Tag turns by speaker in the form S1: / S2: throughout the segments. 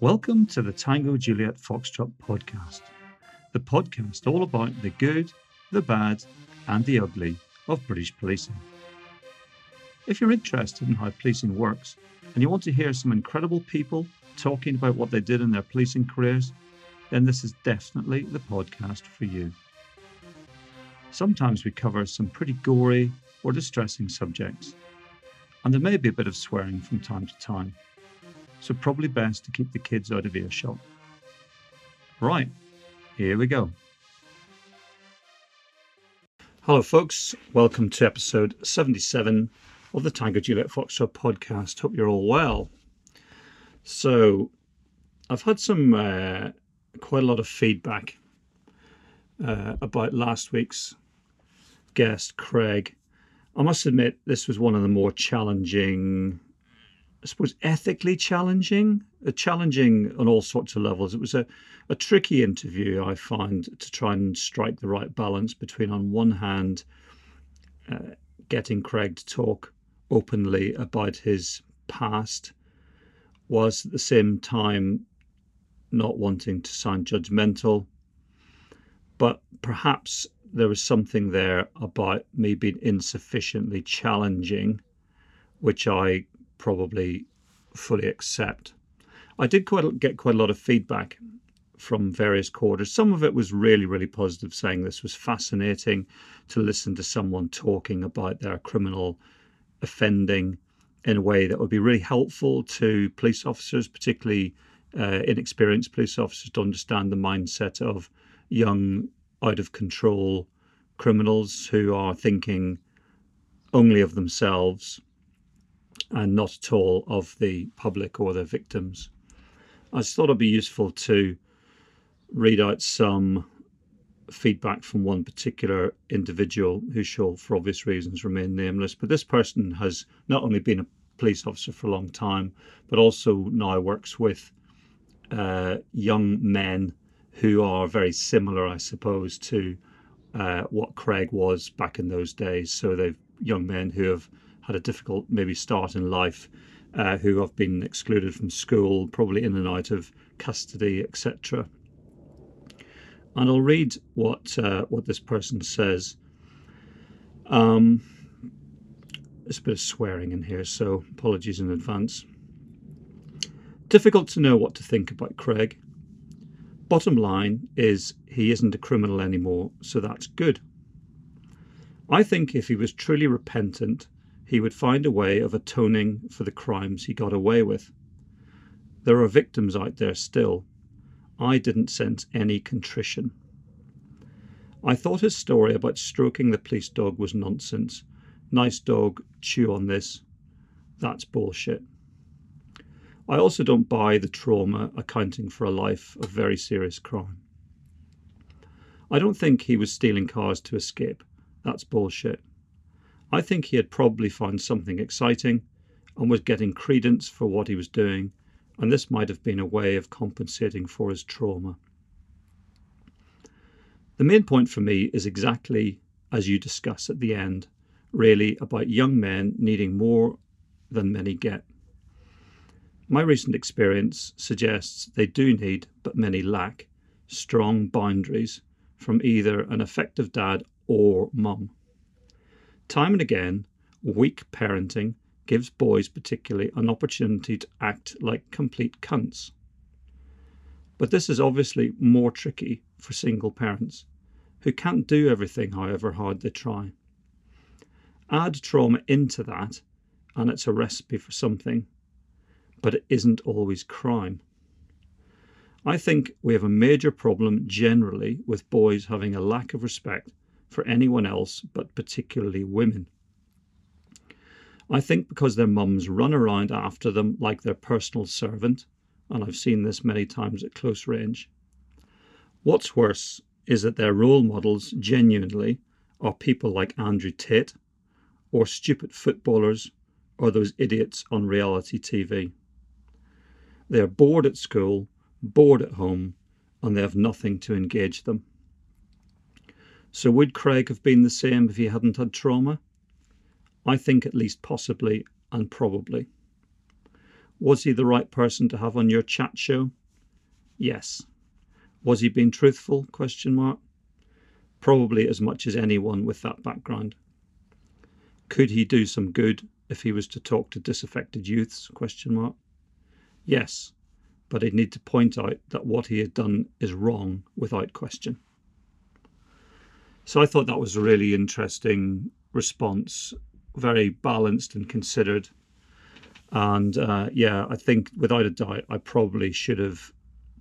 S1: Welcome to the Tango Juliet Foxtrot podcast, the podcast all about the good, the bad, and the ugly of British policing. If you're interested in how policing works and you want to hear some incredible people talking about what they did in their policing careers, then this is definitely the podcast for you. Sometimes we cover some pretty gory or distressing subjects, and there may be a bit of swearing from time to time so probably best to keep the kids out of earshot. Right, here we go. Hello, folks. Welcome to episode 77 of the Tango Juliet Foxtrot podcast. Hope you're all well. So, I've had some uh, quite a lot of feedback uh, about last week's guest, Craig. I must admit, this was one of the more challenging I suppose, ethically challenging, uh, challenging on all sorts of levels. It was a, a tricky interview, I find, to try and strike the right balance between, on one hand, uh, getting Craig to talk openly about his past, whilst at the same time not wanting to sound judgmental. But perhaps there was something there about me being insufficiently challenging, which I probably fully accept. I did quite get quite a lot of feedback from various quarters. Some of it was really, really positive, saying this was fascinating to listen to someone talking about their criminal offending in a way that would be really helpful to police officers, particularly uh, inexperienced police officers, to understand the mindset of young, out of control criminals who are thinking only of themselves and not at all of the public or their victims. I just thought it'd be useful to read out some feedback from one particular individual who shall, for obvious reasons, remain nameless. But this person has not only been a police officer for a long time, but also now works with uh, young men who are very similar, I suppose, to uh, what Craig was back in those days. So they've young men who have had a difficult maybe start in life, uh, who have been excluded from school, probably in and out of custody, etc. And I'll read what uh, what this person says. Um, there's a bit of swearing in here, so apologies in advance. Difficult to know what to think about Craig. Bottom line is he isn't a criminal anymore, so that's good. I think if he was truly repentant he would find a way of atoning for the crimes he got away with. There are victims out there still. I didn't sense any contrition. I thought his story about stroking the police dog was nonsense. Nice dog, chew on this. That's bullshit. I also don't buy the trauma accounting for a life of very serious crime. I don't think he was stealing cars to escape. That's bullshit. I think he had probably found something exciting and was getting credence for what he was doing, and this might have been a way of compensating for his trauma. The main point for me is exactly as you discuss at the end, really about young men needing more than many get. My recent experience suggests they do need, but many lack, strong boundaries from either an effective dad or mum. Time and again, weak parenting gives boys, particularly, an opportunity to act like complete cunts. But this is obviously more tricky for single parents who can't do everything however hard they try. Add trauma into that, and it's a recipe for something, but it isn't always crime. I think we have a major problem generally with boys having a lack of respect for anyone else, but particularly women. I think because their mums run around after them like their personal servant, and I've seen this many times at close range. What's worse is that their role models genuinely are people like Andrew Tate, or stupid footballers, or those idiots on reality TV. They are bored at school, bored at home, and they have nothing to engage them. So would Craig have been the same if he hadn't had trauma? I think at least possibly and probably. Was he the right person to have on your chat show? Yes. Was he being truthful? Question mark. Probably as much as anyone with that background. Could he do some good if he was to talk to disaffected youths? Question mark. Yes, but he'd need to point out that what he had done is wrong without question. So I thought that was a really interesting response, very balanced and considered. And uh, yeah, I think without a doubt, I probably should have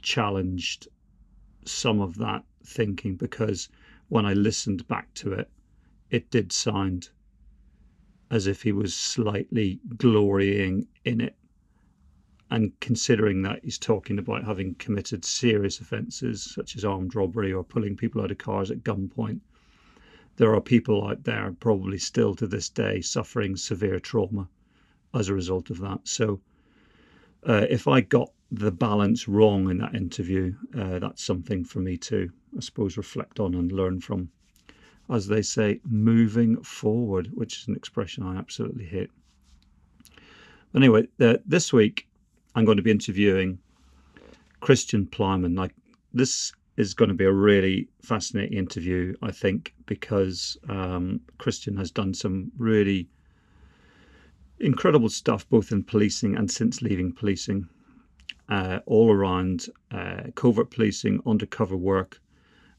S1: challenged some of that thinking because when I listened back to it, it did sound as if he was slightly glorying in it. And considering that he's talking about having committed serious offences such as armed robbery or pulling people out of cars at gunpoint, there are people out there probably still to this day suffering severe trauma as a result of that. So, uh, if I got the balance wrong in that interview, uh, that's something for me to, I suppose, reflect on and learn from. As they say, moving forward, which is an expression I absolutely hate. Anyway, uh, this week I'm going to be interviewing Christian Plowman. Like this is going to be a really fascinating interview, I think, because um, Christian has done some really incredible stuff both in policing and since leaving policing, uh, all around uh, covert policing, undercover work,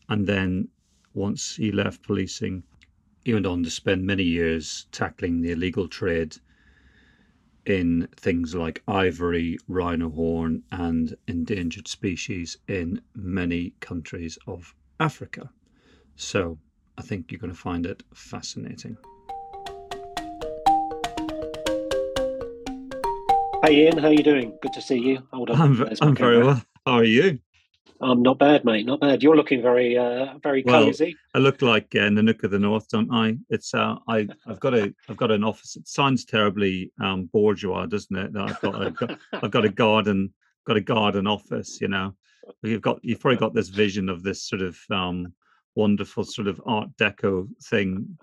S1: and then once he left policing, he went on to spend many years tackling the illegal trade in things like ivory, rhino horn, and endangered species in many countries of Africa. So I think you're going to find it fascinating.
S2: Hey Ian, how are you doing? Good to see you.
S1: Hold on. I'm, I'm very well. How are you?
S2: I'm not bad, mate. Not bad. You're looking very, uh, very well, cozy.
S1: I look like uh, Nanook of the North, don't I? It's uh, I, I've got a, I've got an office. It sounds terribly um, bourgeois, doesn't it? That I've got, I've got, I've got a garden, got a garden office. You know, you've got, you've probably got this vision of this sort of um, wonderful sort of Art Deco thing,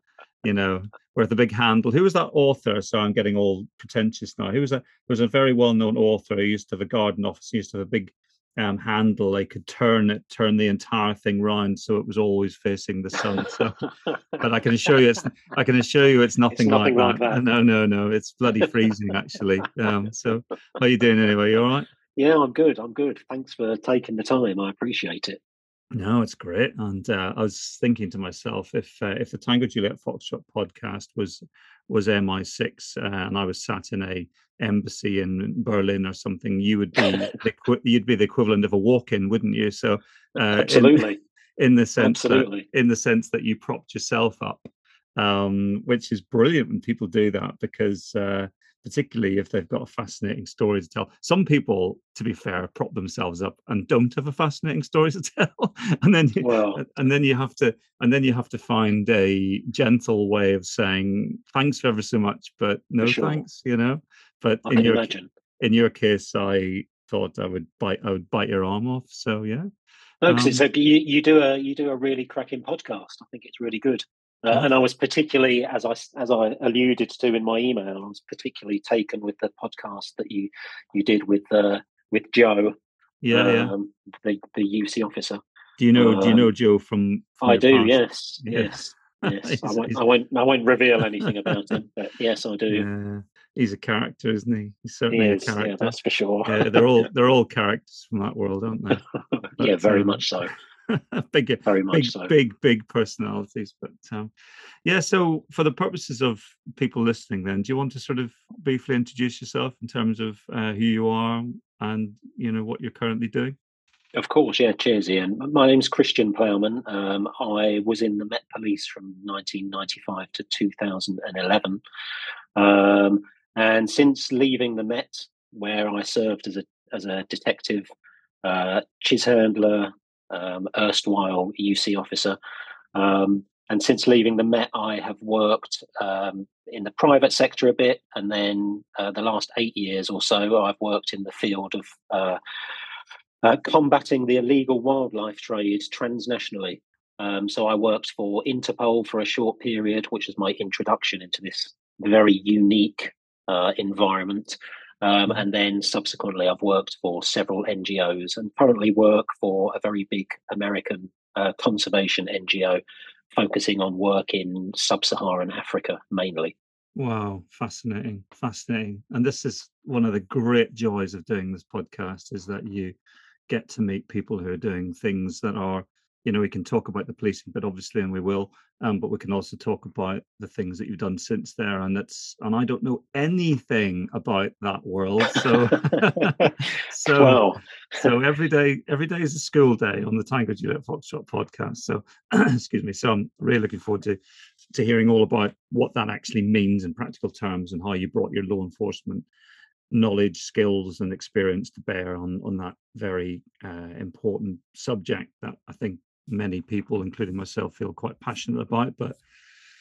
S1: you know, with the big handle. Who was that author? So I'm getting all pretentious now. He was a, was a very well-known author. He used to have a garden office. He used to have a big um, handle, I could turn it, turn the entire thing round so it was always facing the sun. So, but I can assure you, it's I can assure you, it's nothing,
S2: it's nothing
S1: like,
S2: like that.
S1: No, no, no, it's bloody freezing actually. Um, so, how are you doing anyway? You all right?
S2: Yeah, I'm good. I'm good. Thanks for taking the time. I appreciate it.
S1: No, it's great. And uh, I was thinking to myself, if uh, if the Tango Juliet Foxtrot podcast was was MI6 uh, and I was sat in a embassy in Berlin or something, you would be the, you'd be the equivalent of a walk-in, wouldn't you? So
S2: uh, absolutely,
S1: in, in, the sense absolutely. That, in the sense that you propped yourself up, um, which is brilliant when people do that because uh, particularly if they've got a fascinating story to tell. Some people, to be fair, prop themselves up and don't have a fascinating story to tell, and then you, and then you have to and then you have to find a gentle way of saying thanks ever so much, but no sure. thanks, you know. But
S2: I
S1: in your
S2: imagine.
S1: in your case, I thought I would bite I would bite your arm off. So yeah.
S2: No, because um, you, you do a you do a really cracking podcast. I think it's really good. Uh, and I was particularly, as I as I alluded to in my email, I was particularly taken with the podcast that you you did with uh, with Joe,
S1: yeah, um,
S2: yeah, the the UC officer.
S1: Do you know? Um, do you know um, Joe from?
S2: from I do. Past? Yes, yes, yes. I won't. I won't. I won't reveal anything about him, but yes, I do.
S1: Yeah. He's a character, isn't he? He's certainly he
S2: is,
S1: a character.
S2: Yeah, that's for sure.
S1: Yeah, they're all they're all characters from that world, aren't they?
S2: yeah, very um, much so.
S1: big,
S2: very much
S1: big,
S2: so.
S1: big, big personalities. But um, yeah, so for the purposes of people listening, then, do you want to sort of briefly introduce yourself in terms of uh, who you are and you know what you're currently doing?
S2: Of course, yeah. Cheers, Ian. My name's Christian Plowman. Um, I was in the Met Police from 1995 to 2011, um, and since leaving the Met, where I served as a as a detective, uh, CHIS handler, um, erstwhile UC officer. Um, and since leaving the Met, I have worked um, in the private sector a bit, and then uh, the last eight years or so, I've worked in the field of uh, uh, combating the illegal wildlife trade transnationally. Um, so I worked for Interpol for a short period, which was my introduction into this very unique uh, environment. Um, and then subsequently, I've worked for several NGOs and currently work for a very big American uh, conservation NGO focusing on work in sub Saharan Africa mainly.
S1: Wow, fascinating, fascinating. And this is one of the great joys of doing this podcast is that you get to meet people who are doing things that are you know we can talk about the policing but obviously and we will um, but we can also talk about the things that you've done since there and that's and i don't know anything about that world so so
S2: Well,
S1: so every day every day is a school day on the tango juliet foxtrot podcast so excuse me so i'm really looking forward to to hearing all about what that actually means in practical terms and how you brought your law enforcement knowledge, skills, and experience to bear on on that very uh, important subject that I think many people, including myself, feel quite passionate about, but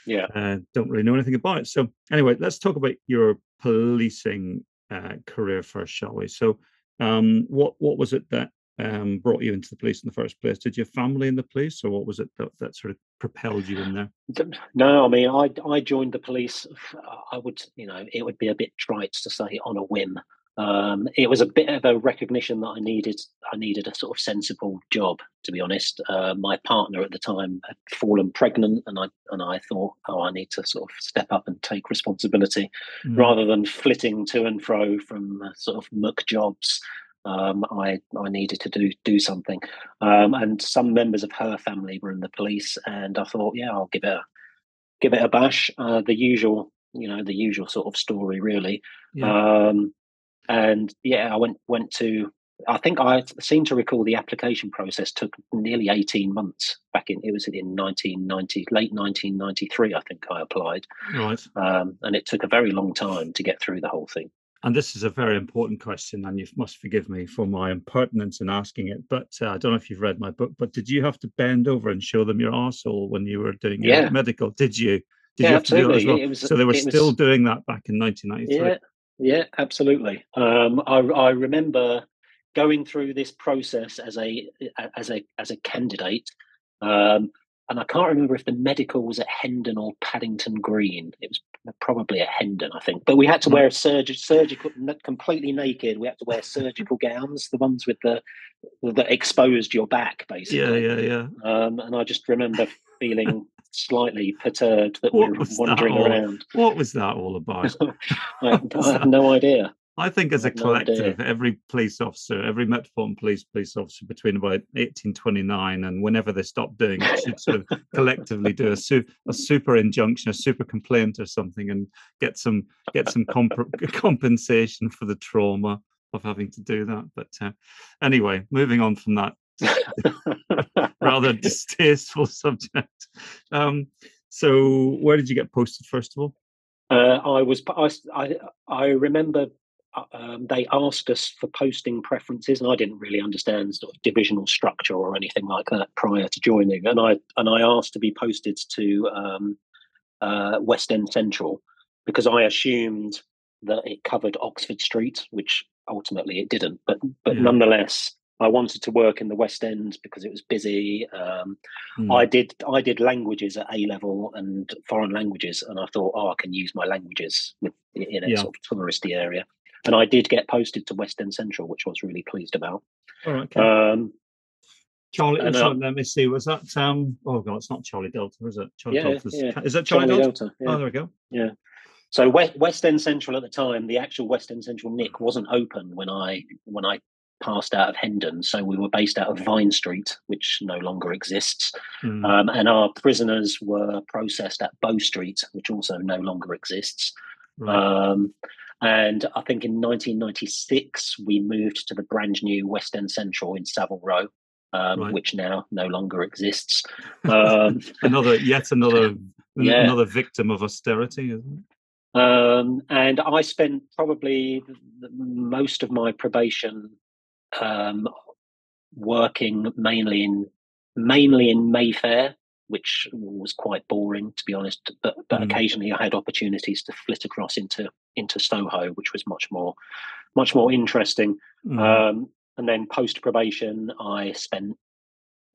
S2: yeah.
S1: uh, don't really know anything about it. So anyway, let's talk about your policing uh, career first, shall we? So um, what what was it that um, brought you into the police in the first place? Did your family in the police, or what was it that, that sort of propelled you in there?
S2: No, I mean, I I joined the police. I would, you know, it would be a bit trite to say on a whim. Um, it was a bit of a recognition that I needed. I needed a sort of sensible job, to be honest. Uh, my partner at the time had fallen pregnant, and I and I thought, oh, I need to sort of step up and take responsibility,
S1: Mm.
S2: rather than flitting to and fro from uh, sort of muck jobs. Um, I I needed to do do something, um, and some members of her family were in the police, and I thought, yeah, I'll give it a give it a bash. Uh, the usual, you know, the usual sort of story, really.
S1: Yeah.
S2: And yeah, I went went to. I think I seem to recall the application process took nearly eighteen months. Back in it was in nineteen ninety, late nineteen ninety three. I think I applied,
S1: right.
S2: um, and it took a very long time to get through the whole thing.
S1: And this is a very important question, and you must forgive me for my impertinence in asking it. But uh, I don't know if you've read my book, but did you have to bend over and show them your arsehole when you were doing your
S2: Yeah.
S1: medical? Did you? Did
S2: Yeah,
S1: you have to do that as
S2: absolutely.
S1: well?
S2: Was-
S1: so they were
S2: it was-
S1: still doing that back in 1993.
S2: Yeah, yeah, absolutely. Um, I, I remember going through this process as a as a as a candidate, um, and I can't remember if the medical was at Hendon or Paddington Green. It was probably at Hendon, I think. But we had to wear surg- surgical, completely naked. We had to wear surgical gowns, the ones with the that exposed your back, basically.
S1: Yeah, yeah, yeah.
S2: Um, and I just remember feeling slightly perturbed that
S1: What
S2: we were
S1: that
S2: wandering
S1: all?
S2: around.
S1: What was that all about?
S2: I, I have no idea.
S1: I think as a
S2: I've no
S1: collective, every police officer, every Metropolitan Police police officer between about 1829 and whenever they stop doing it should sort of collectively do a, su- a super injunction, a super complaint or something and get some get some comp- compensation for the trauma of having to do that. But uh, anyway, moving on from that rather distasteful subject. Um, so where did you get posted first of all?
S2: Uh, I was. I, I, remember uh, um, they asked us for posting preferences, and I didn't really understand sort of divisional structure or anything like that prior to joining. And I and I asked to be posted to um, uh, West End Central because I assumed that it covered Oxford Street, which ultimately it didn't. But but
S1: Yeah.
S2: nonetheless, I wanted to work in the West End because it was busy. Um,
S1: Hmm.
S2: I did I did languages at A level and foreign languages, and I thought, oh, I can use my languages with, in a
S1: Yeah.
S2: sort of touristy area. And I did get posted to West End Central, which I was really pleased about.
S1: All right, okay.
S2: Um,
S1: Charlie,
S2: and, uh,
S1: let me see. Was that um? Oh god, it's not Charlie Delta, is it? Charlie
S2: Yeah,
S1: Delta's,
S2: yeah.
S1: Is that Charlie,
S2: Charlie
S1: Delta?
S2: Delta.
S1: Oh, there we go. Yeah.
S2: So West End Central at the time, the actual West End Central Nick wasn't open when I when I passed out of Hendon. So we were based out of Vine Street, which no longer exists.
S1: Hmm,
S2: Um, and our prisoners were processed at Bow Street, which also no longer exists.
S1: right.
S2: Um, and I think in 1996 we moved to the brand new West End Central in Savile Row, um,
S1: Right.
S2: which now no longer exists. Um,
S1: another, yet another,
S2: Yeah.
S1: another victim of austerity, isn't it?
S2: um, and I spent probably the, the, most of my probation um, working mainly in mainly in Mayfair, which was quite boring to be honest. But but
S1: Mm.
S2: occasionally I had opportunities to flit across into into Soho, which was much more much more interesting.
S1: Mm,
S2: Um, and then post probation, I spent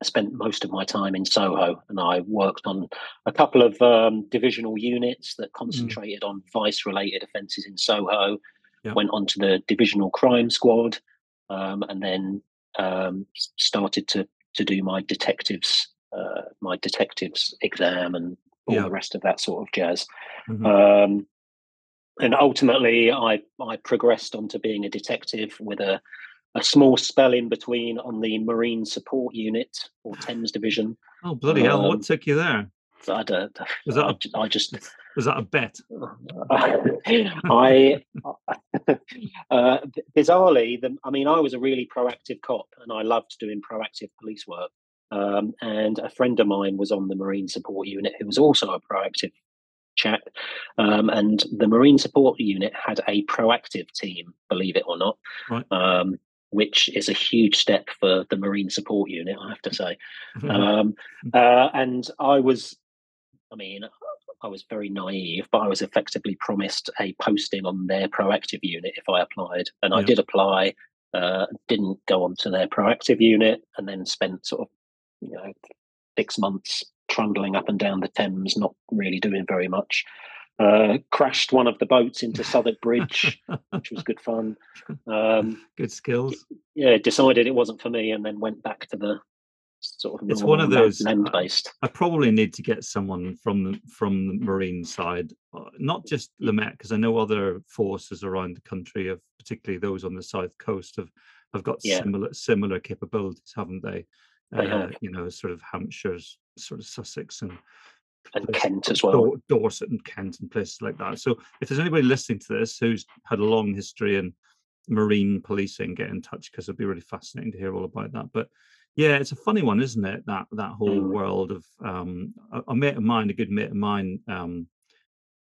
S2: I spent most of my time in Soho, and I worked on a couple of um, divisional units that concentrated on vice-related offences in Soho. Yep. Went on to the divisional crime squad, um, and then um, started to to do my detectives uh, my detectives exam and all the rest of that sort of jazz. Mm-hmm. Um, and ultimately, I I progressed onto being a detective with a a small spell in between on the Marine Support Unit or Thames Division.
S1: Oh bloody hell! What um, took you there?
S2: I don't.
S1: Was that
S2: a, I just
S1: was that a bet?
S2: I uh, bizarrely, the, I mean, I was a really proactive cop, and I loved doing proactive police work. Um, and a friend of mine was on the Marine Support Unit who was also a proactive chap. Um, and the Marine Support Unit had a proactive team, believe it or not.
S1: Right.
S2: Um, which is a huge step for the Marine Support Unit, I have to say. um, uh, and I was, I mean, I was very naive, but I was effectively promised a posting on their proactive unit if I applied. And yeah. I did apply, uh, didn't go on to their proactive unit, and then spent sort of, you know, six months trundling up and down the Thames, not really doing very much uh, crashed one of the boats into Southwark Bridge, which was good fun. Um,
S1: good skills.
S2: Yeah, decided it wasn't for me, and then went back to the sort of.
S1: It's one of those
S2: land based.
S1: I, I, probably need to get someone from the from the marine side, uh, not just the Met, because I know other forces around the country, of particularly those on the south coast, have have got yeah. similar similar capabilities, haven't they?
S2: they uh, have.
S1: You know, sort of Hampshire's, sort of Sussex and
S2: and Kent as well.
S1: Dorset and Kent and places like that. So if there's anybody listening to this who's had a long history in marine policing, get in touch because it'd be really fascinating to hear all about that. But yeah, it's a funny one, isn't it? That that whole mm. world of um, a, a, mate of mine, a good mate of mine, um,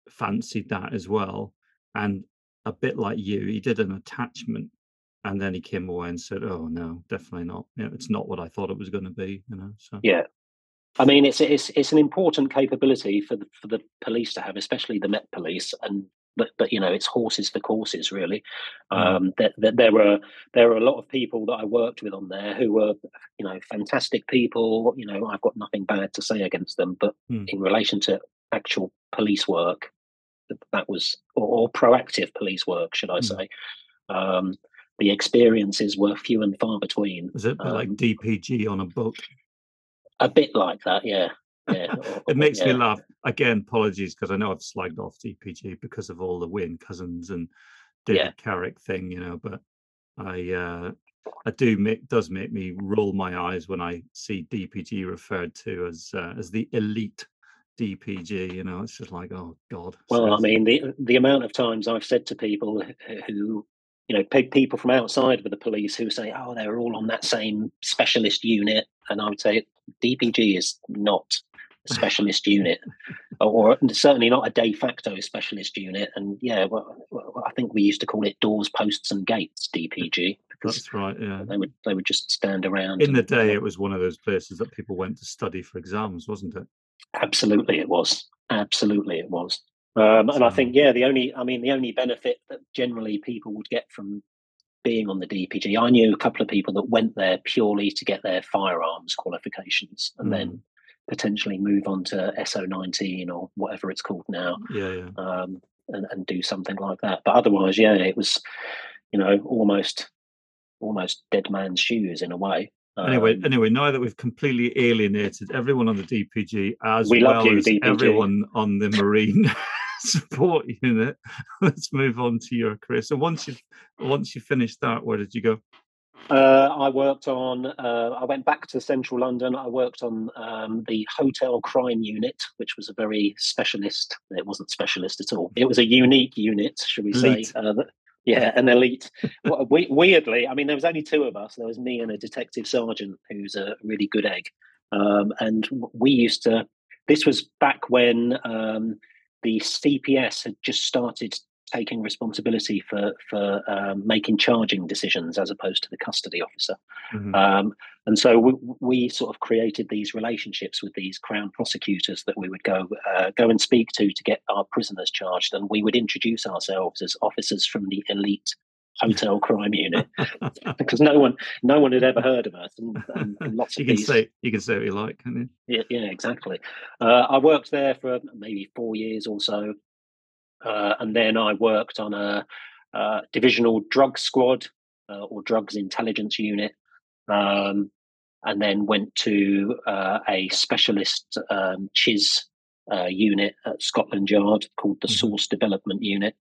S1: fancied that as well, and a bit like you, he did an attachment, and then he came away and said, "Oh no, definitely not. You know, it's not what I thought it was going to be." You know, so
S2: yeah, I mean, it's it's it's an important capability for the for the police to have, especially the Met Police, and but but you know, it's horses for courses, really. Mm. Um, that, that there were there were a lot of people that I worked with on there who were you know fantastic people. You know, I've got nothing bad to say against them, but mm. in relation to actual police work, that was or, or proactive police work, should I mm. say? Um, the experiences were few and far between.
S1: Is it um, like DPG on a book?
S2: A bit like that, yeah. Yeah.
S1: it makes yeah. me laugh. Again, apologies because I know I've slagged off DPG because of all the Wayne Couzens and David yeah. Carrick thing, you know, but I uh I do make does make me roll my eyes when I see DPG referred to as uh, as the elite DPG. You know, it's just like, oh god.
S2: Well, I mean, the the amount of times I've said to people who you know, people from outside of the police who say, "Oh, they're all on that same specialist unit," and I would say DPG is not specialist unit, or certainly not a de facto specialist unit. And yeah, well, I think we used to call it doors, posts, and gates DPG.
S1: Because That's right. Yeah,
S2: they would they would just stand around.
S1: In the day, it was one of those places that people went to study for exams, wasn't it?
S2: Absolutely, it was. Absolutely, it was. Um, and I think, yeah, the only, I mean, the only benefit that generally people would get from being on the DPG, I knew a couple of people that went there purely to get their firearms qualifications and mm. then potentially move on to SO19 or whatever it's called now.
S1: Yeah, yeah.
S2: Um, and, and do something like that. But otherwise, yeah, it was, you know, almost, almost dead man's shoes in a way.
S1: Anyway, um, anyway, now that we've completely alienated everyone on the DPG as we well you, as DPG. everyone on the Marine support unit. Let's move on to your career. So once you once you finished that, where did you go?
S2: Uh, I worked on. Uh, I went back to central London. I worked on um, the hotel crime unit, which was a very specialist. It wasn't specialist at all. It was a unique unit, should we say? Uh, yeah, an elite. we, weirdly, I mean, there was only two of us. There was me and a detective sergeant who's a really good egg. Um, and we used to. This was back when um, the CPS had just started taking responsibility for for um, making charging decisions as opposed to the custody officer. Mm-hmm. Um, and so we, we, sort of created these relationships with these crown prosecutors that we would go uh, go and speak to to get our prisoners charged, and we would introduce ourselves as officers from the elite hotel crime unit because no one no one had ever heard of us and, and, and lots
S1: you
S2: of
S1: can
S2: these,
S1: say you can say what you like can
S2: you yeah, yeah exactly uh, i worked there for maybe four years or so uh, and then i worked on a uh, divisional drug squad uh, or drugs intelligence unit, um, and then went to uh, a specialist um, CHIS uh, unit at Scotland Yard called the mm-hmm. Source Development Unit.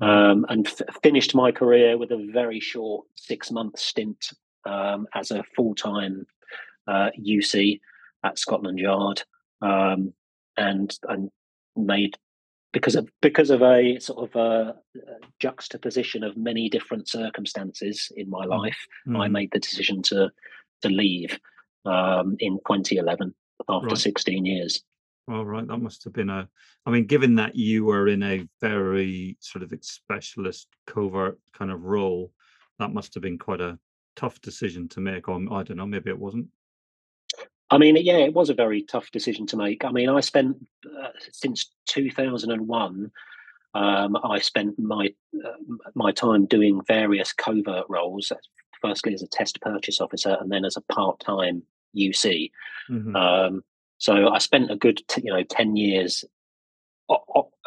S2: Um, and f- finished my career with a very short six month stint um, as a full time uh, UC at Scotland Yard, um, and and made because of because of a sort of a, a juxtaposition of many different circumstances in my mm. life, mm. I made the decision to to leave um, in 2011 after right. 16 years.
S1: All right, that must have been a. I mean, given that you were in a very sort of specialist covert kind of role, that must have been quite a tough decision to make. Or I don't know, maybe it wasn't.
S2: I mean, yeah, it was a very tough decision to make. I mean, I spent uh, since 2001. Um, I spent my uh, my time doing various covert roles. Firstly, as a test purchase officer, and then as a part time UC. Mm-hmm. Um, so I spent a good, t- you know, ten years,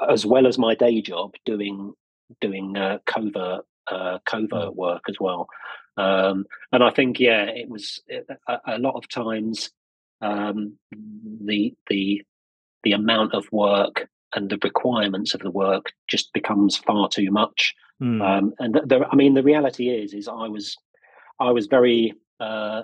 S2: as well as my day job, doing doing uh, covert uh, covert mm. work as well. Um, and I think, yeah, it was a, a lot of times um, the the the amount of work and the requirements of the work just becomes far too much. Mm. Um, and the, I mean, the reality is, is I was I was very uh,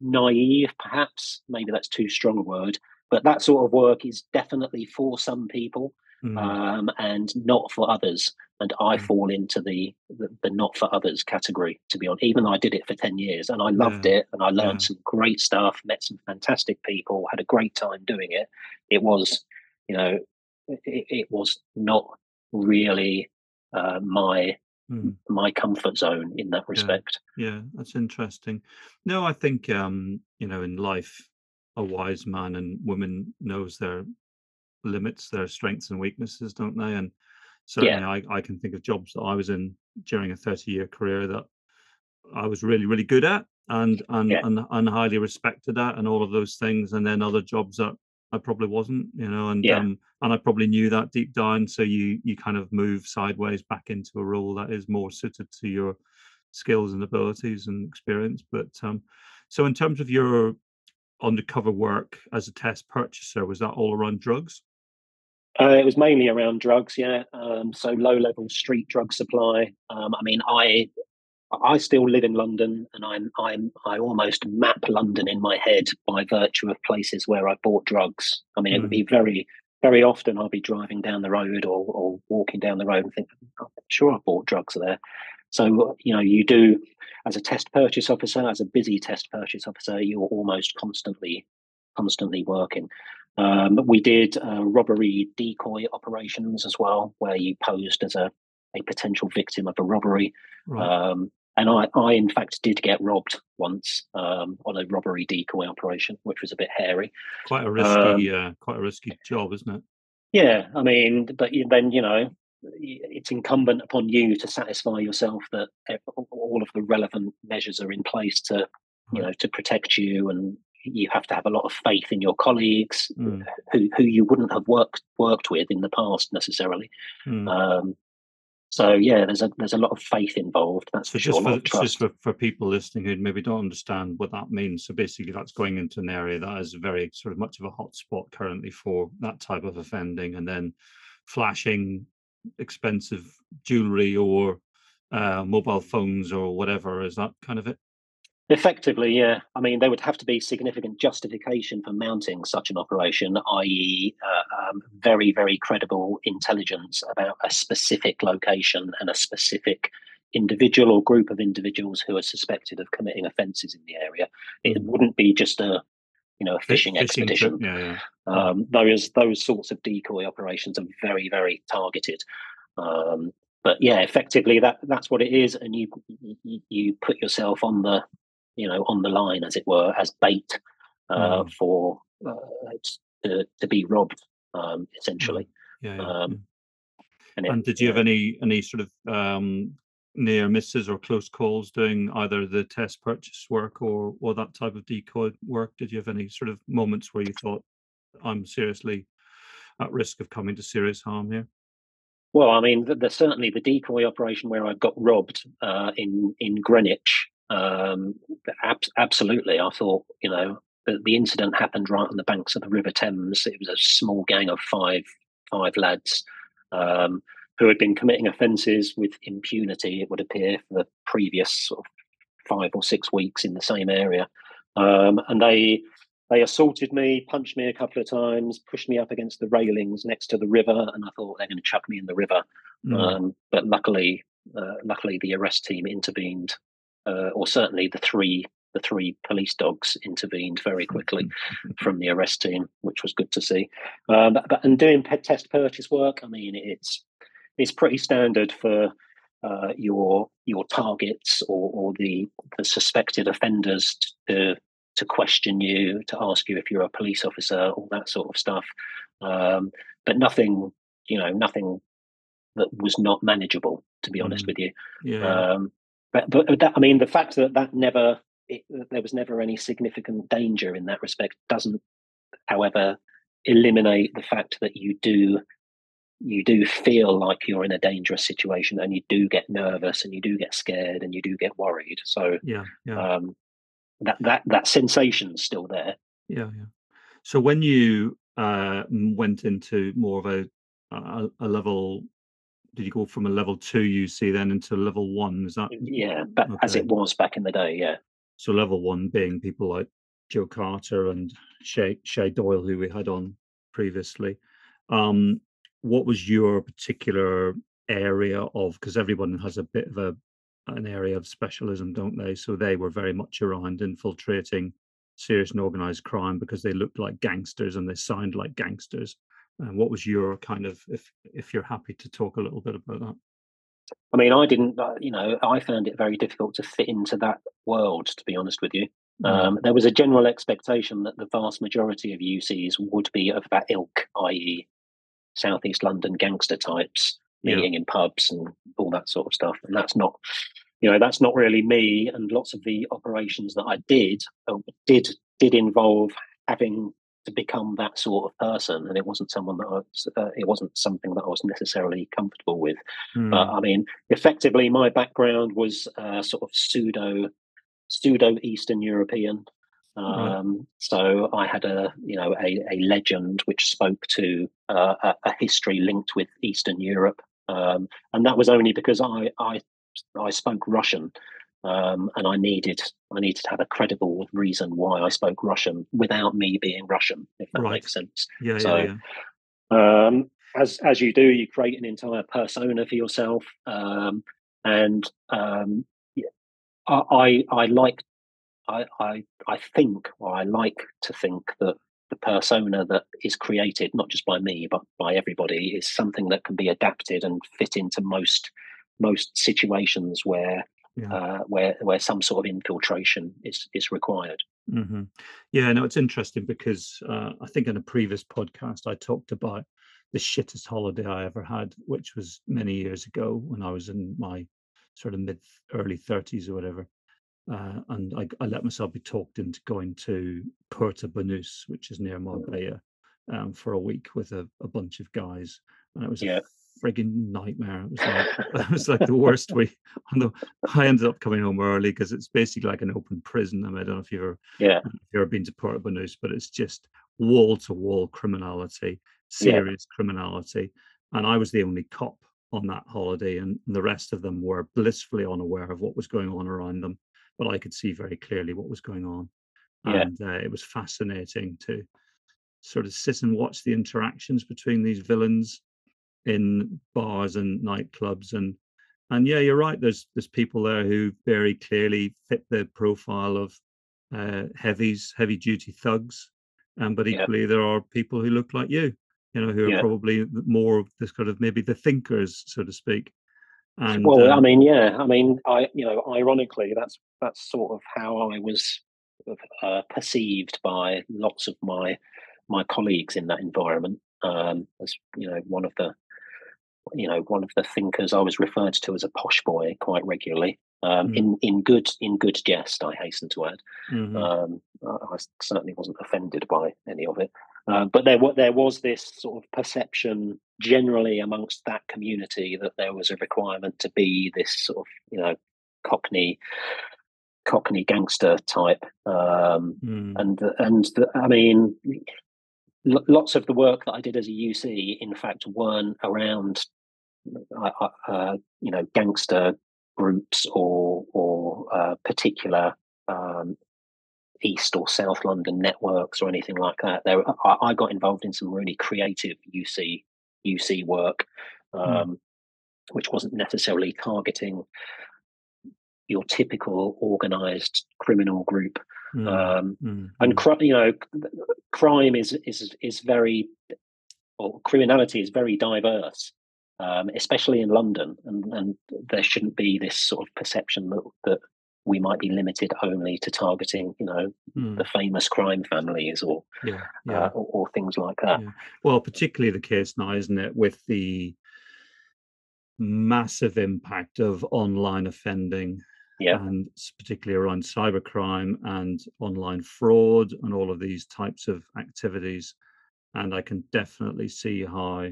S2: naive, perhaps. Maybe that's too strong a word, but that sort of work is definitely for some people mm. um, and not for others. And I mm. fall into the, the, the not for others category, to be honest. Even though I did it for ten years and I loved yeah. it and I learned yeah. some great stuff, met some fantastic people, had a great time doing it. It was, you know, it, it was not really uh, my mm. my comfort zone in that respect.
S1: Yeah. yeah, that's interesting. No, I think um, you know, in life, a wise man and woman knows their limits, their strengths and weaknesses, don't they? And certainly, yeah. I, I can think of jobs that I was in during a thirty-year career that I was really, really good at, and and, yeah. and and highly respected at, and all of those things. And then other jobs that I probably wasn't, you know, and yeah. um, and I probably knew that deep down. So you you kind of move sideways back into a role that is more suited to your skills and abilities and experience. But um, so in terms of your undercover work as a test purchaser, was that all around drugs?
S2: Uh, it was mainly around drugs, yeah. Um, so low level street drug supply. Um, I mean, I I still live in London, and I'm I'm I almost map London in my head by virtue of places where I bought drugs. I mean, mm. it would be hmm. very very often I'll be driving down the road or or walking down the road and think, I'm sure I bought drugs there. So you know, you do as a test purchase officer, as a busy test purchase officer, you're almost constantly constantly working. Um, we did uh, robbery decoy operations as well, where you posed as a, a potential victim of a robbery. Right. Um, and I, I, in fact, did get robbed once um, on a robbery decoy operation, which was a bit hairy.
S1: Quite a risky, um, uh, quite a risky job, isn't it?
S2: Yeah, I mean, but then you know, it's incumbent upon you to satisfy yourself that all of the relevant measures are in place to, you know, to protect you and you have to have a lot of faith in your colleagues mm. who, who you wouldn't have worked worked with in the past necessarily. Mm. Um, so yeah, there's a there's a lot of faith involved. That's
S1: so
S2: for
S1: just
S2: sure.
S1: For, just for, for people listening who maybe don't understand what that means. So basically, that's going into an area that is very sort of much of a hotspot currently for that type of offending, and then flashing expensive jewelry or uh, mobile phones or whatever. Is that kind of it?
S2: Effectively, yeah. I mean, there would have to be significant justification for mounting such an operation, i.e., uh, um, very, very credible intelligence about a specific location and a specific individual or group of individuals who are suspected of committing offences in the area. It hmm. wouldn't be just a you know a fishing, fishing expedition.
S1: Yeah, yeah.
S2: Um, those those sorts of decoy operations are very, very targeted. Um, but yeah, effectively that that's what it is, and you you, you put yourself on the you know, on the line, as it were, as bait uh, mm. for uh, to, to be robbed, um, essentially.
S1: Yeah, yeah, um, and, it, and, did you have any any sort of um, near misses or close calls doing either the test purchase work or or that type of decoy work? Did you have any sort of moments where you thought, "I'm seriously at risk of coming to serious harm here"?
S2: Well, I mean, the, the, certainly the decoy operation where I got robbed uh, in in Greenwich. Um, ab- absolutely, I thought you know the, the incident happened right on the banks of the River Thames. It was a small gang of five five lads um, who had been committing offences with impunity. It would appear for the previous sort of five or six weeks in the same area, um, and they they assaulted me, punched me a couple of times, pushed me up against the railings next to the river, and I thought they're going to chuck me in the river. Mm. Um, but luckily, uh, luckily the arrest team intervened, uh, or certainly the three the three police dogs intervened very quickly from the arrest team, which was good to see. Um, but, but, and doing test purchase work, I mean, it's it's pretty standard for uh, your your targets or, or the, the suspected offenders to to question you, to ask you if you're a police officer, all that sort of stuff. Um, but nothing, you know, nothing that was not manageable. To be honest mm. with you,
S1: yeah. Um,
S2: but but that, I mean, the fact that that never it, there was never any significant danger in that respect doesn't, however, eliminate the fact that you do you do feel like you're in a dangerous situation and you do get nervous and you do get scared and you do get worried. So
S1: yeah, yeah.
S2: Um, that that that sensation's still there.
S1: Yeah yeah. So when you uh, went into more of a, a, a level did you go from a level two UC then into level one? Is that
S2: yeah, but okay. as it was back in the day, yeah.
S1: So level one being people like Joe Carter and Shay, Shay Doyle, who we had on previously. Um, what was your particular area of? Because everyone has a bit of a an area of specialism, don't they? So they were very much around infiltrating serious and organized crime because they looked like gangsters and they sound like gangsters. And what was your kind of, if if you're happy to talk a little bit about that?
S2: I mean, I didn't, uh, you know, I found it very difficult to fit into that world, to be honest with you. Mm. Um, there was a general expectation that the vast majority of UCs would be of that ilk, i.e., Southeast London gangster types meeting yeah. in pubs and all that sort of stuff. And that's not, you know, that's not really me. And lots of the operations that I did uh, did did involve having to become that sort of person, and it wasn't someone that I was, uh, it wasn't something that I was necessarily comfortable with. Mm. But I mean, effectively, my background was uh, sort of pseudo pseudo Eastern European. Um, right. So I had a you know a, a legend which spoke to uh, a, a, history linked with Eastern Europe, um, and that was only because I I I spoke Russian. Um, and I needed I needed to have a credible reason why I spoke Russian without me being Russian, if that right. makes sense.
S1: Yeah,
S2: so,
S1: yeah, yeah.
S2: Um, as as you do, you create an entire persona for yourself, um, and um, I I like I, I I think or I like to think that the persona that is created not just by me but by everybody is something that can be adapted and fit into most most situations where yeah. uh, where where some sort of infiltration is is required.
S1: Mm-hmm. Yeah, no, it's interesting because uh, I think in a previous podcast I talked about the shittest holiday I ever had, which was many years ago when I was in my sort of mid early thirties or whatever. Uh, and I, I, let myself be talked into going to Puerto Banús, which is near Marbella, um, for a week with a, a bunch of guys, and it was
S2: yeah
S1: frigging nightmare. It was like it was like the worst week. I ended up coming home early because it's basically like an open prison. I, mean, I don't know if you've ever
S2: yeah
S1: if you've ever been to Puerto Banús, but it's just wall to wall criminality, serious yeah. criminality. And I was the only cop on that holiday, and the rest of them were blissfully unaware of what was going on around them. But I could see very clearly what was going on,
S2: yeah.
S1: and uh, it was fascinating to sort of sit and watch the interactions between these villains in bars and nightclubs and and yeah you're right there's there's people there who very clearly fit the profile of uh, heavies heavy duty thugs um, but equally yeah. there are people who look like you you know who are yeah. probably more of this kind of maybe the thinkers so to speak
S2: and well um, i mean yeah i mean i you know ironically that's that's sort of how i was uh, perceived by lots of my my colleagues in that environment um, as you know one of the you know one of the thinkers I was referred to as a posh boy quite regularly. Um, mm. In in good in good jest, I hasten to add. Mm-hmm. Um, I, I, certainly wasn't offended by any of it. Uh, but there, there was this sort of perception generally amongst that community that there was a requirement to be this sort of, you know, Cockney, Cockney gangster type. Um, mm. And and the, I mean, lots of the work that I did as a UC, in fact, weren't around, uh, uh, uh, you know, gangster groups or or uh, particular um, East or South London networks or anything like that. There, I, I got involved in some really creative UC UC work, hmm. um, mm. which wasn't necessarily targeting your typical organized criminal group. Mm. Um, mm. And hmm. you know, crime is is is very, or criminality is very diverse. Um, especially in London, and, and there shouldn't be this sort of perception that, that we might be limited only to targeting, you know, mm. the famous crime families or yeah, yeah. Uh, or, or, things like that. Yeah.
S1: Well, particularly the case now, isn't it, with the massive impact of online offending,
S2: yeah.
S1: and particularly around cybercrime and online fraud and all of these types of activities. And I can definitely see how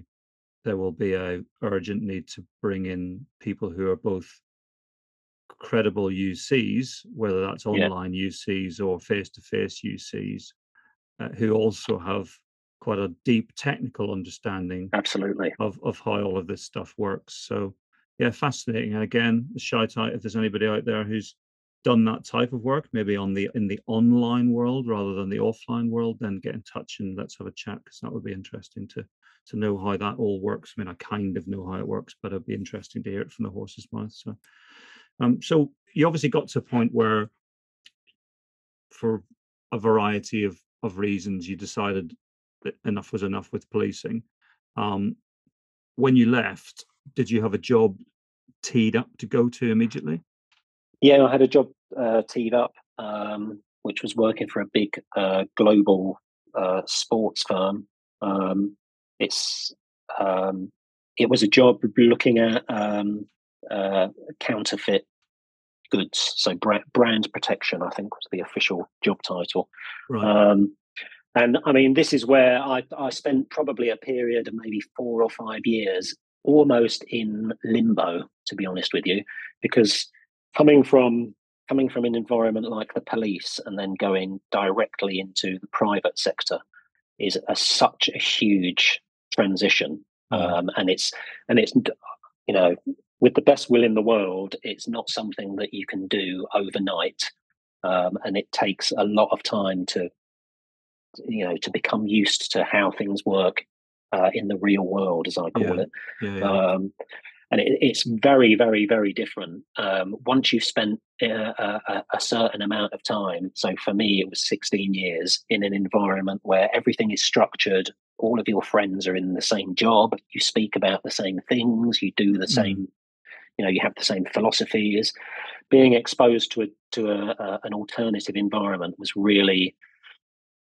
S1: there will be a urgent need to bring in people who are both credible UCs, whether that's online yeah. UCs or face to face UCs, uh, who also have quite a deep technical understanding
S2: absolutely
S1: of, of how all of this stuff works. So, yeah, fascinating. And again, shout out if there's anybody out there who's done that type of work, maybe on the in the online world rather than the offline world, then get in touch and let's have a chat because that would be interesting to to know how that all works. I mean, I kind of know how it works, but it'd be interesting to hear it from the horse's mouth. So, um, so you obviously got to a point where, for a variety of, of reasons, you decided that enough was enough with policing. Um, when you left, did you have a job teed up to go to immediately?
S2: Yeah, I had a job uh, teed up, um, which was working for a big uh, global uh, sports firm. Um, it's um, it was a job looking at um, uh, counterfeit goods. So brand, brand protection, I think, was the official job title. Right. Um, and I mean, this is where I, I spent probably a period of maybe four or five years almost in limbo, to be honest with you, because coming from coming from an environment like the police and then going directly into the private sector is a, such a huge transition mm. um, and it's and it's you know with the best will in the world, it's not something that you can do overnight, um, and it takes a lot of time to, you know, to become used to how things work uh, in the real world, as I call
S1: yeah.
S2: it.
S1: Yeah, yeah. Um,
S2: and it, it's very, very, very different. Um, once you've spent a, uh, a, a, certain amount of time, so for me, it was 16 years in an environment where everything is structured, all of your friends are in the same job, you speak about the same things, you do the mm. same you know you have the same philosophies being exposed to a to a, a, an alternative environment was really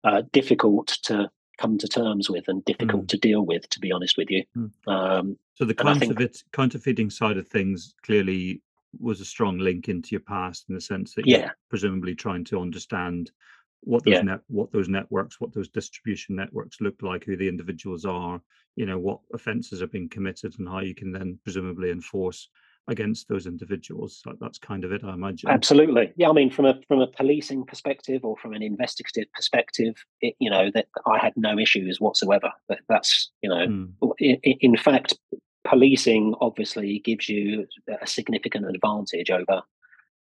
S2: uh, difficult to come to terms with and difficult mm. to deal with to be honest with you mm. um,
S1: so the counterfeit think, counterfeiting side of things clearly was a strong link into your past in the sense that
S2: yeah
S1: presumably trying to understand what those yeah. net what those networks what those distribution networks look like who the individuals are you know what offenses are being committed and how you can then presumably enforce against those individuals. That's kind of it, I imagine.
S2: Absolutely, yeah. I mean, from a from a policing perspective or from an investigative perspective, it, you know that I had no issues whatsoever. That, that's you know, mm. in, in, fact, policing obviously gives you a significant advantage over.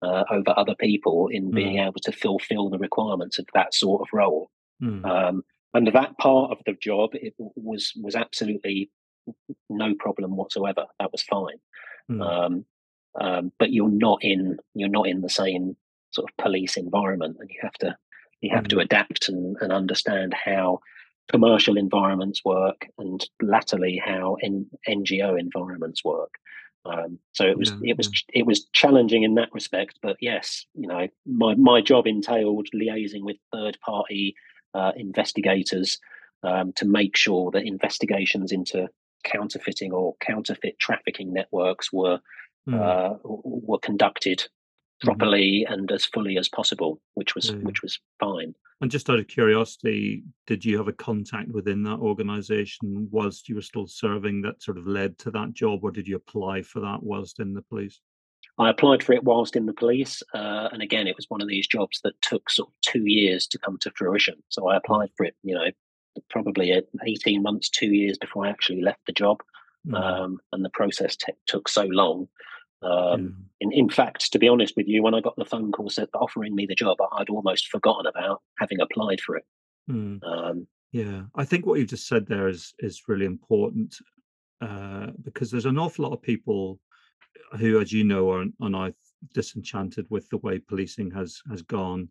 S2: Uh, over other people in being mm. able to fulfill the requirements of that sort of role, mm. um, and that part of the job it was was absolutely no problem whatsoever. That was fine. Mm. Um, um, but you're not in you're not in the same sort of police environment, and you have to you have mm. to adapt and, and understand how commercial environments work, and latterly how N- NGO environments work. Um, so it was yeah, it was yeah. it was challenging in that respect. But yes, you know, my my job entailed liaising with third party uh, investigators um, to make sure that investigations into counterfeiting or counterfeit trafficking networks were mm. uh, were conducted hmm. properly mm. and as fully as possible, which was mm. which was fine.
S1: And just out of curiosity, did you have a contact within that organization whilst you were still serving that sort of led to that job, or did you apply for that whilst in the police?
S2: I applied for it whilst in the police, uh, and again, it was one of these jobs that took sort of two years to come to fruition. So I applied for it, you know, probably eighteen months, two years before I actually left the job, mm. um, and the process t- took so long. Um, in, in fact, to be honest with you, when I got the phone call offering me the job, I'd almost forgotten about having applied for it.
S1: Mm. Um, yeah, I think what you've just said there is is really important uh, because there's an awful lot of people who, as you know, are, are now disenchanted with the way policing has has gone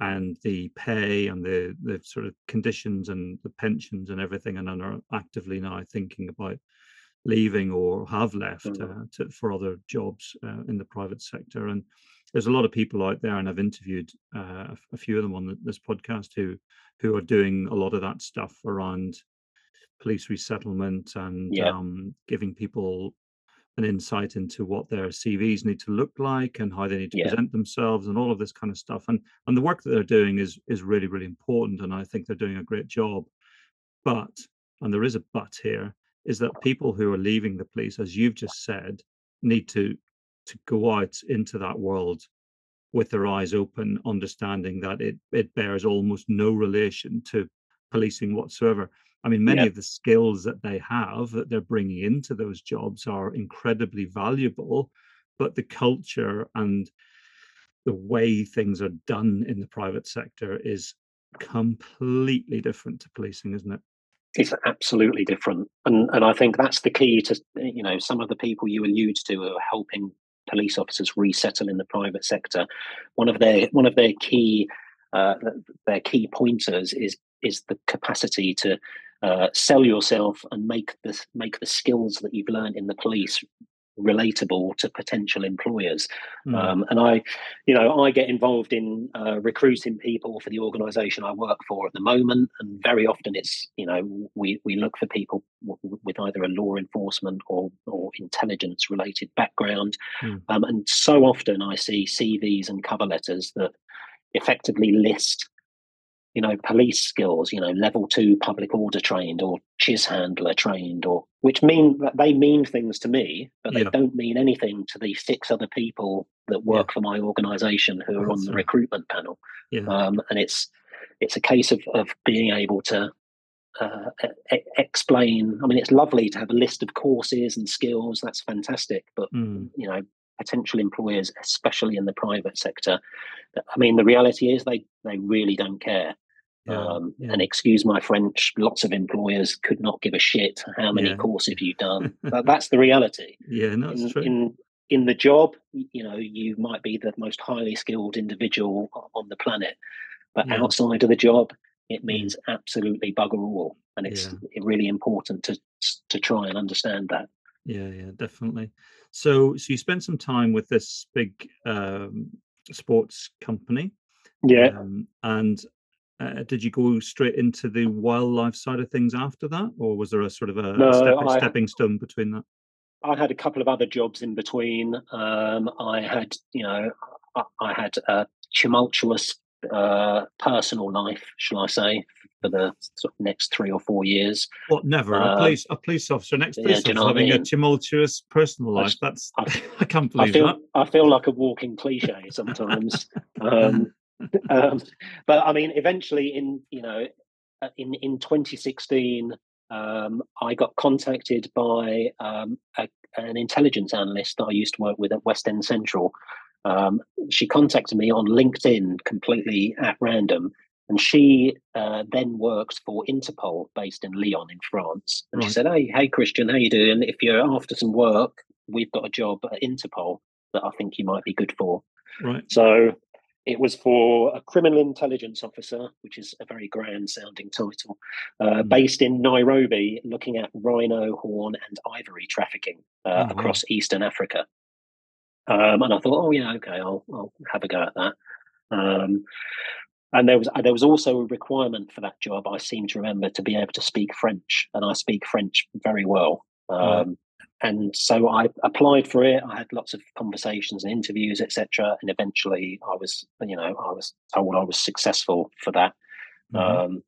S1: and the pay and the the sort of conditions and the pensions and everything and are actively now thinking about leaving or have left mm. uh, to, for other jobs uh, in the private sector and there's a lot of people out there and i've interviewed uh, a few of them on this podcast who who are doing a lot of that stuff around police resettlement and yeah. um, giving people an insight into what their CVs need to look like and how they need to yeah. present themselves and all of this kind of stuff. And and the work that they're doing is is really really important, and I think they're doing a great job. But and there is a but here is that people who are leaving the police, as you've just said, need to to go out into that world with their eyes open, understanding that it it bears almost no relation to policing whatsoever. I mean, many yeah. of the skills that they have that they're bringing into those jobs are incredibly valuable, but the culture and the way things are done in the private sector is completely different to policing, isn't it?
S2: It's absolutely different, and and I think that's the key to you know some of the people you allude to are helping police officers resettle in the private sector. One of their one of their key uh, their key pointers is is the capacity to uh, sell yourself and make the make the skills that you've learned in the police relatable to potential employers. Mm. Um, and I, you know, I get involved in uh, recruiting people for the organisation I work for at the moment, and very often it's you know we we look for people w- with either a law enforcement or or intelligence related background, mm. um, and so often I see CVs and cover letters that effectively list you know, police skills, you know, level two public order trained or CHIS handler trained, or which mean that they mean things to me, but yeah. they don't mean anything to the six other people that work yeah. for my organization who are That's on the right. recruitment panel. Yeah. Um, and it's it's a case of, of being able to uh, e- explain. I mean, it's lovely to have a list of courses and skills. That's fantastic. But, mm. you know, potential employers, especially in the private sector, I mean, the reality is they, they really don't care. Yeah, um, yeah. And excuse my French, lots of employers could not give a shit how many yeah. courses you've done. but that's the reality.
S1: Yeah, no,
S2: in,
S1: true.
S2: In, in the job, you know, you might be the most highly skilled individual on the planet, but outside of the job, it means absolutely bugger all, and it's really important to to try and understand that.
S1: Yeah, yeah, definitely. So, so you spent some time with this big um, sports company,
S2: yeah, um,
S1: and uh, did you go straight into the wildlife side of things after that, or was there a sort of a, no, step, I, stepping stone between that?
S2: I had a couple of other jobs in between. Um, I had, you know, I, I had a tumultuous uh, personal life, shall I say, for the sort of next three or four years.
S1: What? Never uh, a police a police officer, next police yeah, officer having I mean? a tumultuous personal life. I, That's I, I, can't believe
S2: I feel,
S1: that.
S2: I feel like a walking cliche sometimes. um, um, but I mean, eventually, in you know, uh, in in 2016, um, I got contacted by um, a, an intelligence analyst that I used to work with at West End Central. Um, she contacted me on LinkedIn completely at random, and she uh, then works for Interpol, based in Lyon in France. And right. she said, "Hey, hey, Christian, how you doing? If you're after some work, we've got a job at Interpol that I think you might be good for."
S1: Right.
S2: So it was for a criminal intelligence officer, which is a very grand sounding title, uh, mm. based in Nairobi, looking at rhino, horn, and ivory trafficking uh, oh, across wow. Eastern Africa. Um, and I thought, oh yeah, okay, I'll, I'll have a go at that. Um, and there was there was also a requirement for that job. I seem to remember to be able to speak French, and I speak French very well. Um, and so I applied for it. I had lots of conversations and interviews, etc. And eventually, I was, you know, I was told I was successful for that. Mm-hmm. Um,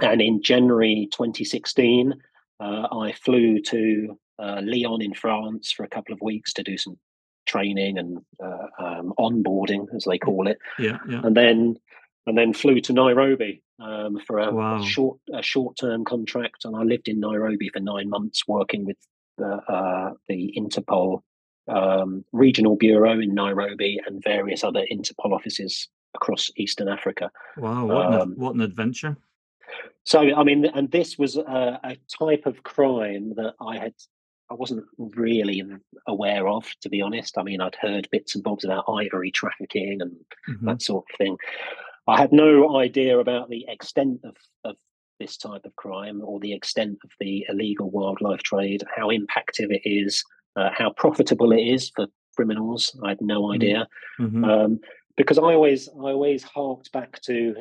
S2: and in January 2016, uh, I flew to uh, Lyon in France for a couple of weeks to do some training and uh, um, onboarding, as they call it.
S1: Yeah, yeah.
S2: And then and then flew to Nairobi um, for a, wow. a, short a short term contract. And I lived in Nairobi for nine months, working with the uh, the Interpol um, regional bureau in Nairobi and various other Interpol offices across Eastern Africa.
S1: Wow, what, um, an, what an adventure!
S2: So, I mean, and this was a, a, type of crime that I had, I wasn't really aware of, to be honest. I mean, I'd heard bits and bobs about ivory trafficking and mm-hmm. that sort of thing. I had no idea about the extent of, of this type of crime or the extent of the illegal wildlife trade, how impactful it is, uh, how profitable it is for criminals. I had no mm-hmm. idea. Mm-hmm. Um, because I always I always harked back to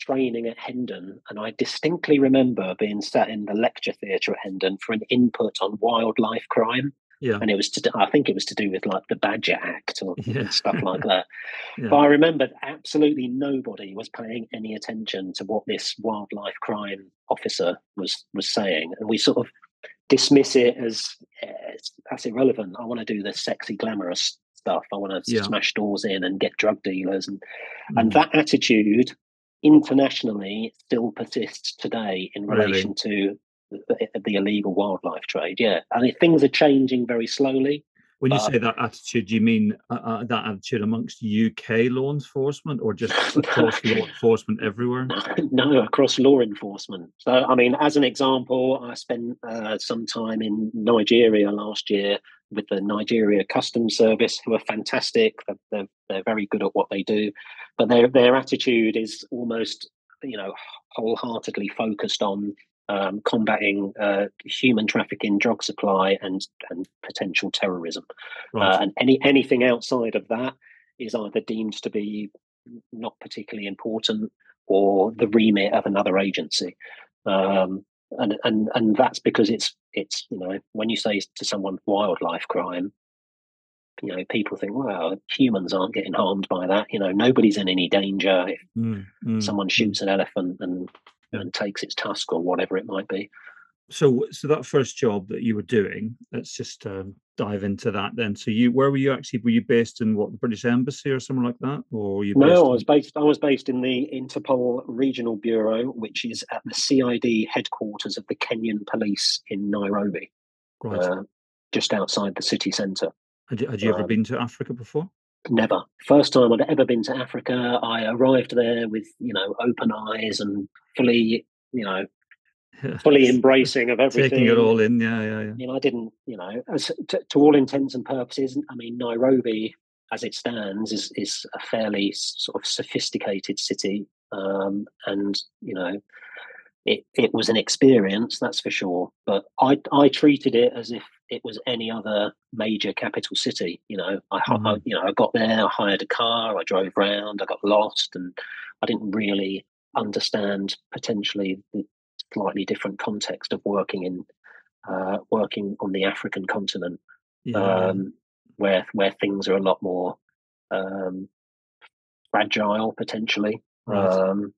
S2: training at Hendon, and I distinctly remember being sat in the lecture theatre at Hendon for an input on wildlife crime.
S1: Yeah.
S2: And it was to do, I think it was to do with like the Badger Act or yeah. stuff like that. yeah. But I remember absolutely nobody was paying any attention to what this wildlife crime officer was was saying, and we sort of dismiss it as eh, that's irrelevant. I want to do the sexy, glamorous stuff. I want to yeah. smash doors in and get drug dealers, and mm. and that attitude internationally still persists today in relation really? to the, the, illegal wildlife trade. Yeah, I mean things are changing very slowly.
S1: When you say that attitude, do you mean uh, uh, that attitude amongst UK law enforcement or just across law enforcement everywhere?
S2: No, across law enforcement. So, I mean, as an example, I spent uh, some time in Nigeria last year with the Nigeria Customs Service, who are fantastic. They're, they're, they're very good at what they do, but their their attitude is almost, you know, wholeheartedly focused on um, combating uh, human trafficking, drug supply, and and potential terrorism. Right. Uh, and any anything outside of that is either deemed to be not particularly important or the remit of another agency. Um, and and and that's because it's it's you know when you say to someone wildlife crime you know people think well humans aren't getting harmed by that you know nobody's in any danger if mm, mm, someone mm. shoots an elephant and and takes its task or whatever it might be.
S1: So, so that first job that you were doing, let's just um, dive into that then. So, you where were you actually? Were you based in what the British Embassy or somewhere like that, or you?
S2: no, I was based. I was based in the Interpol Regional Bureau, which is at the CID headquarters of the Kenyan Police in Nairobi, right. uh, just outside the city centre.
S1: Had you, had you ever um, been to Africa before?
S2: Never. First time I'd ever been to Africa. I arrived there with, you know, open eyes and fully, you know, fully embracing of everything.
S1: Taking it all in, yeah, yeah, yeah.
S2: You know, I didn't, you know, as, to, to, all intents and purposes, I mean, Nairobi, as it stands, is is a fairly sort of sophisticated city, um, and you know, it it was an experience, that's for sure. But I I treated it as if it was any other major capital city. You know, I, mm-hmm. I, you know I got there, I hired a car, I drove around, I got lost, and I didn't really understand potentially the slightly different context of working in uh, working on the African continent, yeah. um, where where things are a lot more um, fragile potentially. Right. Um,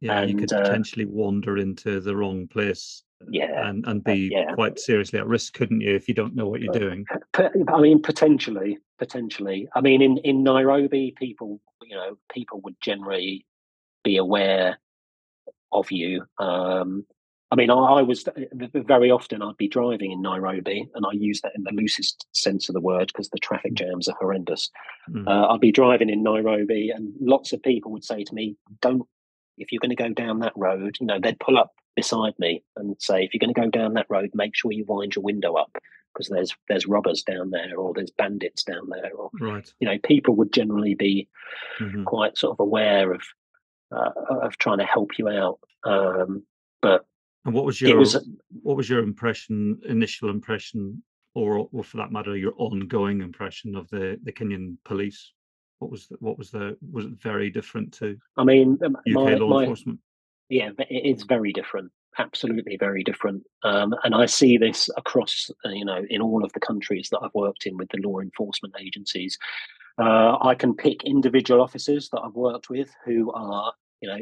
S1: yeah, and, you could uh, potentially wander into the wrong place
S2: yeah
S1: and and uh, be yeah. quite seriously at risk couldn't you if you don't know what you're doing
S2: i mean potentially potentially i mean in in nairobi people you know people would generally be aware of you um I mean, I, I, was very often I'd be driving in Nairobi, and I use that in the loosest sense of the word because the traffic mm. jams are horrendous. Mm. Uh, I'd be driving in Nairobi, and lots of people would say to me, "Don't if you're going to go down that road, you know, they'd pull up beside me and say, if you're going to go down that road, make sure you wind your window up because there's there's robbers down there or there's bandits down there or
S1: right.
S2: you know people would generally be mm-hmm. quite sort of aware of uh, of trying to help you out um, but
S1: and what was your was, what was your impression initial impression or or for that matter your ongoing impression of the the Kenyan police what was the, what was the was it very different to
S2: I mean UK
S1: my, law my, enforcement
S2: yeah, it's very different. Absolutely very different. Um, and I see this across, uh, you know, in all of the countries that I've worked in with the law enforcement agencies. Uh, I can pick individual officers that I've worked with who are, you know,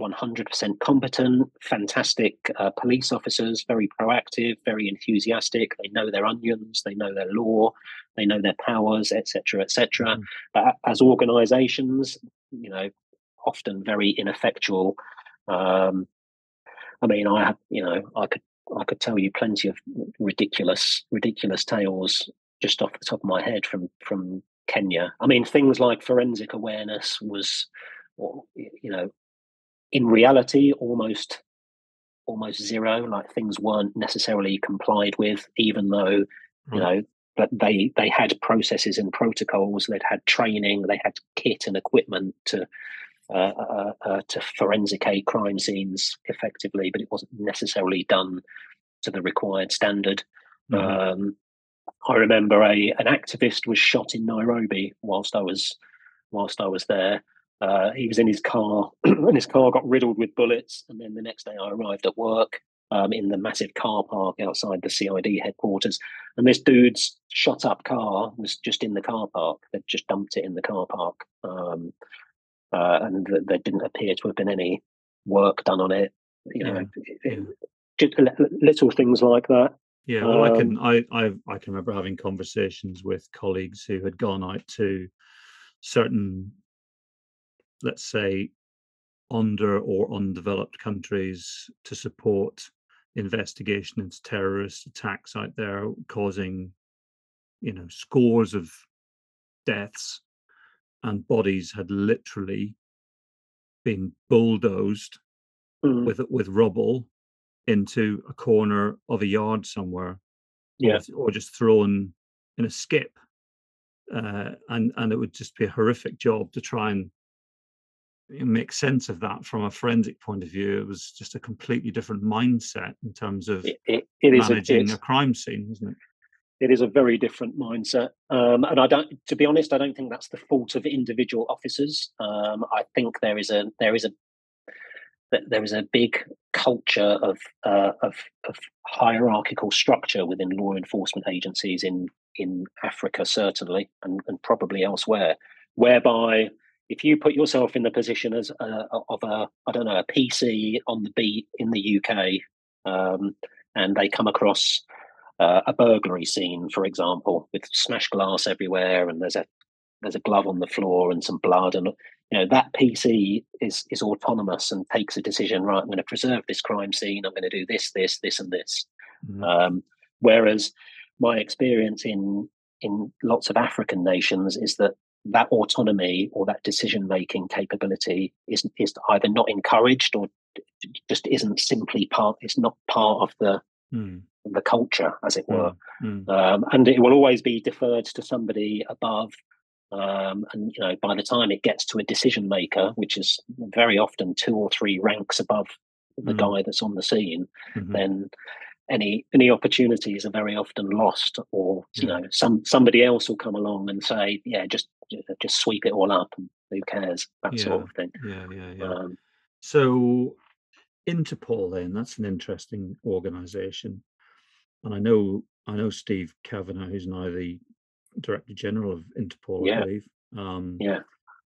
S2: 100% competent, fantastic uh, police officers, very proactive, very enthusiastic. They know their onions, they know their law, they know their powers, etc., etc. Mm. But as organisations, you know, often very ineffectual. Um, I mean, I have, you know, I could I could tell you plenty of ridiculous ridiculous tales just off the top of my head from from Kenya. I mean, things like forensic awareness was, you know, in reality almost almost zero. Like things weren't necessarily complied with, even though you know but they they had processes and protocols. They'd had training. They had kit and equipment to. Uh, uh, uh, to forensicate crime scenes effectively, but it wasn't necessarily done to the required standard. Mm-hmm. Um, I remember a an activist was shot in Nairobi whilst I was whilst I was there. Uh, he was in his car, and his car got riddled with bullets. And then the next day, I arrived at work um, in the massive car park outside the CID headquarters, and this dude's shot up car was just in the car park. They'd just dumped it in the car park, um, uh, and th- there didn't appear to have been any work done on it. You know, yeah. just little things like that.
S1: Yeah, well, um, I can I, I I can remember having conversations with colleagues who had gone out to certain, let's say, under or undeveloped countries to support investigation into terrorist attacks out there, causing, you know, scores of deaths, and bodies had literally been bulldozed mm. with with rubble into a corner of a yard somewhere,
S2: yeah,
S1: or, or just thrown in a skip, uh, and and it would just be a horrific job to try and make sense of that from a forensic point of view. It was just a completely different mindset in terms of
S2: it, it, it
S1: managing
S2: is
S1: a, a crime scene, isn't it?
S2: It is a very different mindset, um, and I don't. To be honest, I don't think that's the fault of individual officers. Um, I think there is a there is a there is a big culture of, uh, of, of hierarchical structure within law enforcement agencies in in Africa certainly and, and probably elsewhere, whereby if you put yourself in the position as a, of a I don't know a PC on the beat in the UK, um, and they come across uh, a burglary scene, for example, with smashed glass everywhere, and there's a there's a glove on the floor and some blood, and you know that PC is is autonomous and takes a decision. Right, I'm going to preserve this crime scene. I'm going to do this, this, this, and this. Mm-hmm. Um, whereas my experience in in lots of African nations is that that autonomy or that decision making capability is is either not encouraged or just isn't simply part. It's not part of the mm. the culture, as it were, mm. Um, and it will always be deferred to somebody above um, and you know, by the time it gets to a decision maker, which is very often two or three ranks above the mm guy that's on the scene, mm-hmm. then any any opportunities are very often lost. Or you know, some somebody else will come along and say, "Yeah, just just sweep it all up, and who cares?" That
S1: yeah.
S2: sort of thing.
S1: Yeah, yeah, yeah. Um, so, Interpol, then that's an interesting organisation, and I know I know Steve Kavanagh, who's now the Director General of Interpol,
S2: yeah.
S1: I believe.
S2: Um, yeah,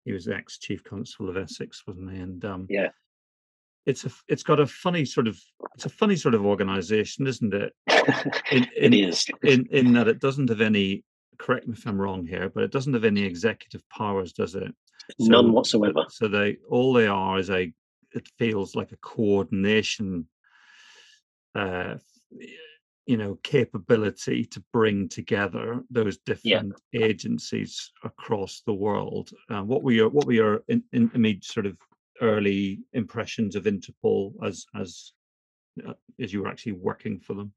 S1: he was ex Chief Constable of Essex, wasn't he? And um,
S2: yeah,
S1: it's a it's got a funny sort of it's a funny sort of organization, isn't it?
S2: In, in, it is
S1: in in that it doesn't have any. Correct me if I'm wrong here, but it doesn't have any executive powers, does it?
S2: So, None whatsoever.
S1: So they all they are is a. It feels like a coordination. Uh, you know capability to bring together those different yeah. agencies across the world. Uh, what were your what were your in, in, immediate sort of early impressions of Interpol as as uh, as you were actually working for them?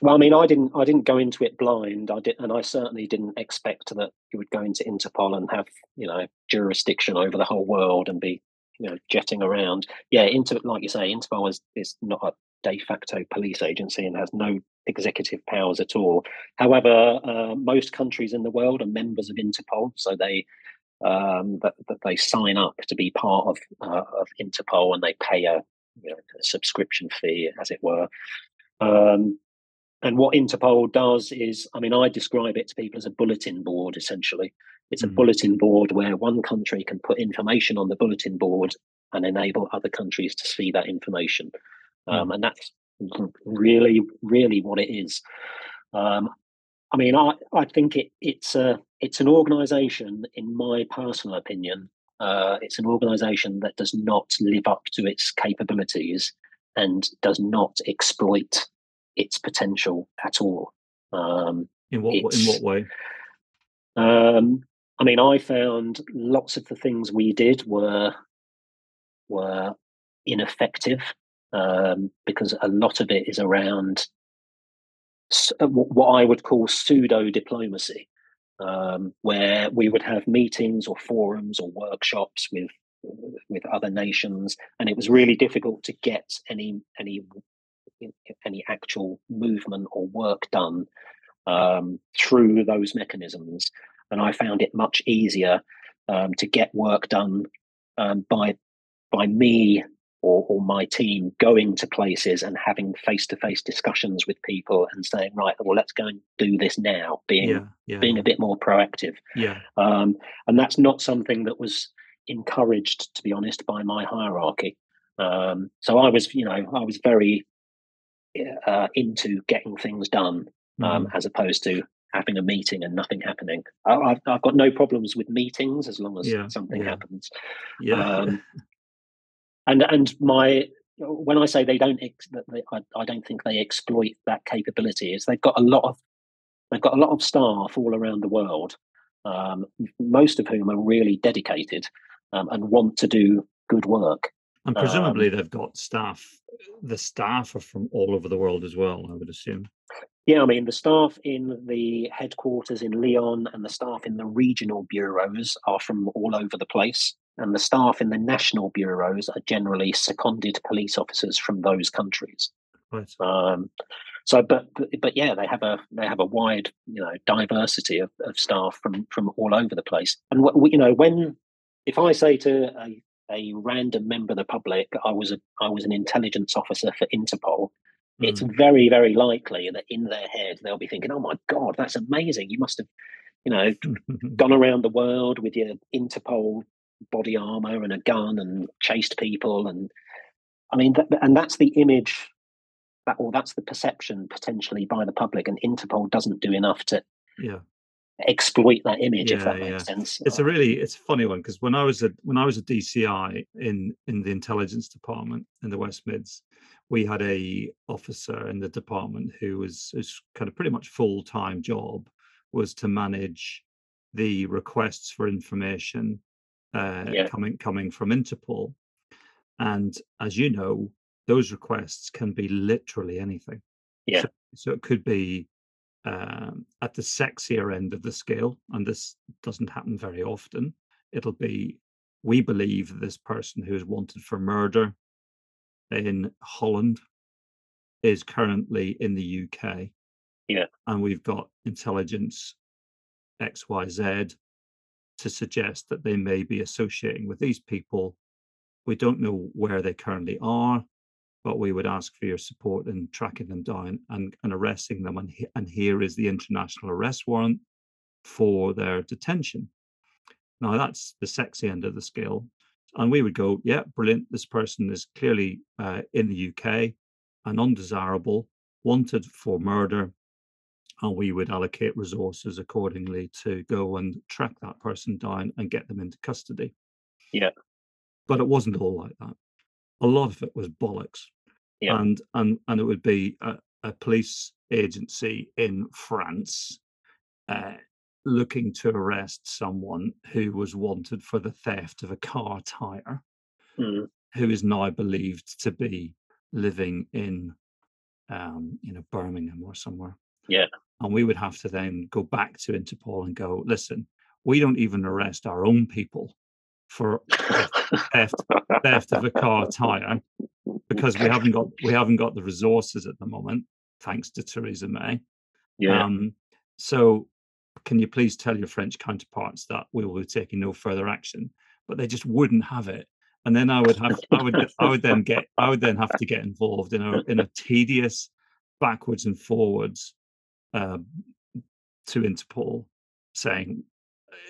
S2: Well, I mean, I didn't I didn't go into it blind. I did, and I certainly didn't expect that you would go into Interpol and have you know jurisdiction over the whole world and be you know jetting around. Yeah, Inter like you say, Interpol is is not a de facto police agency and has no executive powers at all. However, uh, most countries in the world are members of Interpol, so they um, that, that, they sign up to be part of uh, of Interpol and they pay a, you know, a subscription fee, as it were. Um, and what Interpol does is, I mean, I describe it to people as a bulletin board, essentially. It's a
S1: Mhm.
S2: bulletin board where one country can put information on the bulletin board and enable other countries to see that information. Um, and that's really, really what it is. Um, I mean, I, I think it, it's a it's an organisation, in my personal opinion, uh, it's an organisation that does not live up to its capabilities and does not exploit its potential at all. Um,
S1: In what in what way?
S2: um, I mean, I found lots of the things we did were were ineffective um, because a lot of it is around what I would call pseudo diplomacy, um, where we would have meetings or forums or workshops with with other nations, and it was really difficult to get any any any actual movement or work done um, through those mechanisms. And I found it much easier um, to get work done um, by by me or, or my team going to places and having face to face discussions with people and saying, right, well, let's go and do this now. Being
S1: Yeah, yeah,
S2: being a bit more proactive,
S1: yeah,
S2: um, and that's not something that was encouraged, to be honest, by my hierarchy. Um, so I was, you know, I was very uh, into getting things done um,
S1: Mhm.
S2: as opposed to having a meeting and nothing happening. I, I've, I've got no problems with meetings as long as
S1: Yeah,
S2: something
S1: yeah.
S2: happens.
S1: yeah.
S2: Um, and and my when I say they don't, ex, that they, I, I don't think they exploit that capability. Is they've got a lot of they've got a lot of staff all around the world, um, most of whom are really dedicated um, and want to do good work.
S1: and presumably they've got staff. The staff are from all over the world as well. I would assume.
S2: Yeah, I mean, the staff in the headquarters in Lyon and the staff in the regional bureaus are from all over the place. And the staff in the national bureaus are generally seconded police officers from those countries.
S1: Right.
S2: Um, so, but, but but yeah, they have a they have a wide you know diversity of, of staff from from all over the place. And wh- you know when if I say to a, a random member of the public, I was a I was an intelligence officer for Interpol, it's
S1: Mm.
S2: very very likely that in their head they'll be thinking, "Oh my god, that's amazing! You must have you know gone around the world with your Interpol body armor and a gun and chased people and I mean that, and that's the image that or that's the perception potentially by the public and Interpol doesn't do enough to
S1: yeah.
S2: exploit that image if
S1: Yeah,
S2: that makes
S1: yeah.
S2: sense.
S1: It's a really it's a funny one because when I was a when I was a DCI in in the intelligence department in the West Mids, we had a officer in the department who was his kind of pretty much full time job was to manage the requests for information uh,
S2: Yeah.
S1: coming coming from Interpol, and as you know, those requests can be literally anything.
S2: Yeah.
S1: So, so it could be um, at the sexier end of the scale, and this doesn't happen very often. It'll be, we believe this person who is wanted for murder in Holland is currently in the UK.
S2: Yeah.
S1: And we've got intelligence XYZ to suggest that they may be associating with these people. We don't know where they currently are, but we would ask for your support in tracking them down and, and arresting them. And, he- and here is the international arrest warrant for their detention. Now, that's the sexy end of the scale. And we would go, yeah, brilliant. This person is clearly uh, in the UK and undesirable, wanted for murder. And we would allocate resources accordingly to go and track that person down and get them into custody.
S2: Yeah.
S1: But it wasn't all like that. A lot of it was bollocks.
S2: Yeah.
S1: And and and it would be a, a police agency in France uh, looking to arrest someone who was wanted for the theft of a car tire,
S2: Mm,
S1: who is now believed to be living in, um, you know, Birmingham or somewhere.
S2: Yeah.
S1: And we would have to then go back to Interpol and go, listen, we don't even arrest our own people for theft, theft of a car tire because we haven't got we haven't got the resources at the moment, thanks to Theresa May.
S2: yeah.
S1: Um, so, can you please tell your French counterparts that we will be taking no further action? But they just wouldn't have it, and then I would have, I would, I would then get, I would then have to get involved in a in a tedious backwards and forwards uh, to Interpol, saying,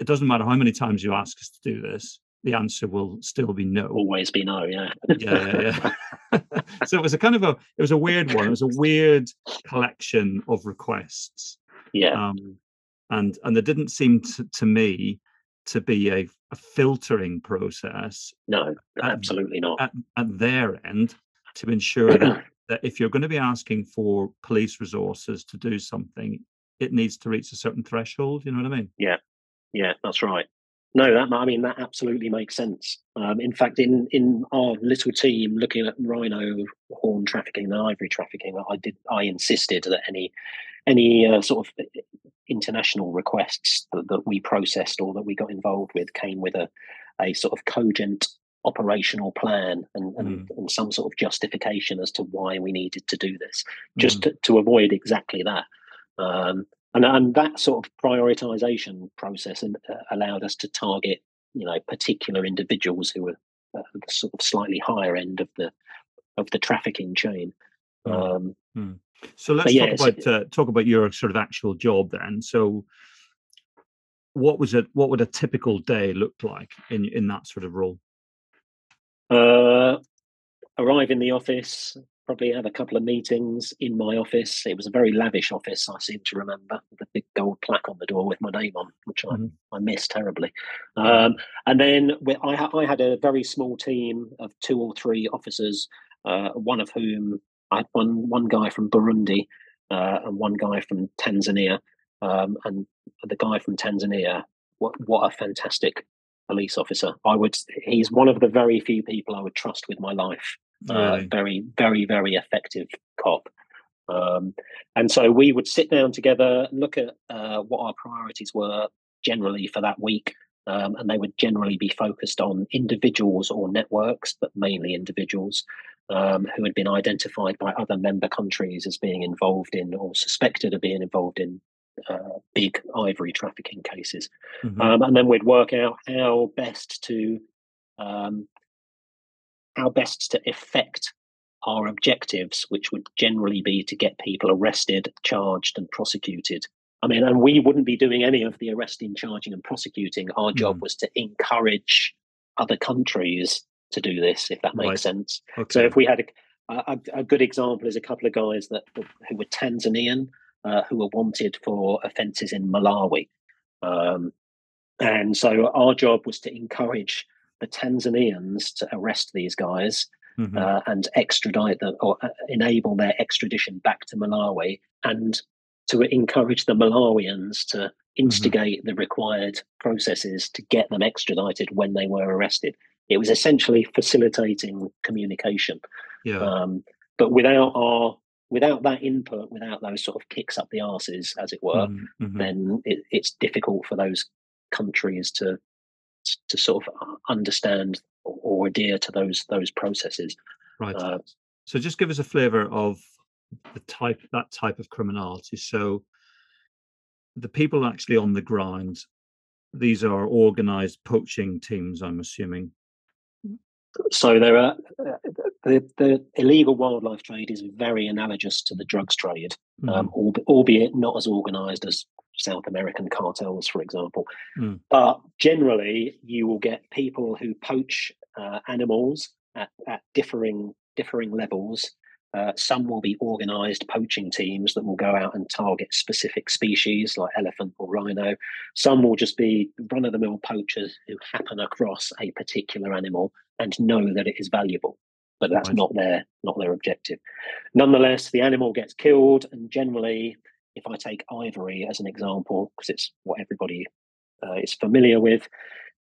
S1: it doesn't matter how many times you ask us to do this, the answer will still be no.
S2: Always be no, yeah.
S1: yeah, yeah, yeah. so it was a kind of a it was a weird one. It was a weird collection of requests.
S2: Yeah.
S1: Um, and and there didn't seem to, to me to be a, a filtering process.
S2: No, absolutely not.
S1: At, at their end to ensure that, that if you're going to be asking for police resources to do something, it needs to reach a certain threshold. You know what I mean?
S2: Yeah, yeah, that's right. No, that I mean that absolutely makes sense. Um, in fact, in in our little team looking at rhino horn trafficking and ivory trafficking, I did I insisted that any any uh, sort of international requests that, that, we processed or that we got involved with came with a a sort of cogent operational plan and, and, mm. and some sort of justification as to why we needed to do this, just mm. to, to, avoid exactly that. Um, and, and that sort of prioritization process and, uh, allowed us to target, you know, particular individuals who were uh, the sort of slightly higher end of the of the trafficking chain.
S1: Mm. Um, mm. So let's talk about uh, talk about your sort of actual job then. So, what was it? What would a typical day look like in in that sort of role?
S2: Uh, arrive in the office, probably have a couple of meetings in my office. It was a very lavish office, I seem to remember, the big gold plaque on the door with my name on, which mm-hmm. I, I miss terribly. Um, and then I, I, had a very small team of two or three officers, uh, one of whom I had one, one guy from Burundi uh, and one guy from Tanzania. Um, and the guy from Tanzania, what, what a fantastic police officer. I would, he's one of the very few people I would trust with my life. Uh, really? Uh, very, very, very effective cop. Um, and so we would sit down together, look at uh, what our priorities were generally for that week, um, and they would generally be focused on individuals or networks, but mainly individuals um, who had been identified by other member countries as being involved in or suspected of being involved in uh, big ivory trafficking cases. Mm-hmm. Um, and then we'd work out how best to um, how best to effect our objectives, which would generally be to get people arrested, charged, and prosecuted. I mean, and we wouldn't be doing any of the arresting, charging, and prosecuting. Our job mm. was to encourage other countries to do this, if that makes right. sense. Okay. So, if we had a, a, a, good example is a couple of guys that who were Tanzanian, uh, who were wanted for offences in Malawi, um, and so our job was to encourage the Tanzanians to arrest these guys mm-hmm. uh, and extradite them or uh, enable their extradition back to Malawi and to encourage the Malawians to mm-hmm. instigate mm-hmm. the required processes to get them extradited when they were arrested. It was essentially facilitating communication.
S1: Yeah. Um,
S2: but without our without that input, without those sort of kicks up the arses, as it were, mm-hmm. mm-hmm. then it, it's difficult for those countries to to sort of uh, understand or adhere to those those processes.
S1: Right. Uh, so just give us a flavour of the type that type of criminality. So the people actually on the ground, these are organised poaching teams. I'm assuming.
S2: So there are uh, the, the illegal wildlife trade is very analogous to the drugs trade, mm. um, albeit not as organised as South American cartels, for example. Mm. But generally, you will get people who poach uh, animals at, at differing differing levels. Uh, some will be organized poaching teams that will go out and target specific species like elephant or rhino. Some will just be run of the mill poachers who happen across a particular animal and know that it is valuable, but that's right. not their not their objective. Nonetheless, the animal gets killed, and generally if I take ivory as an example, because it's what everybody uh, is familiar with,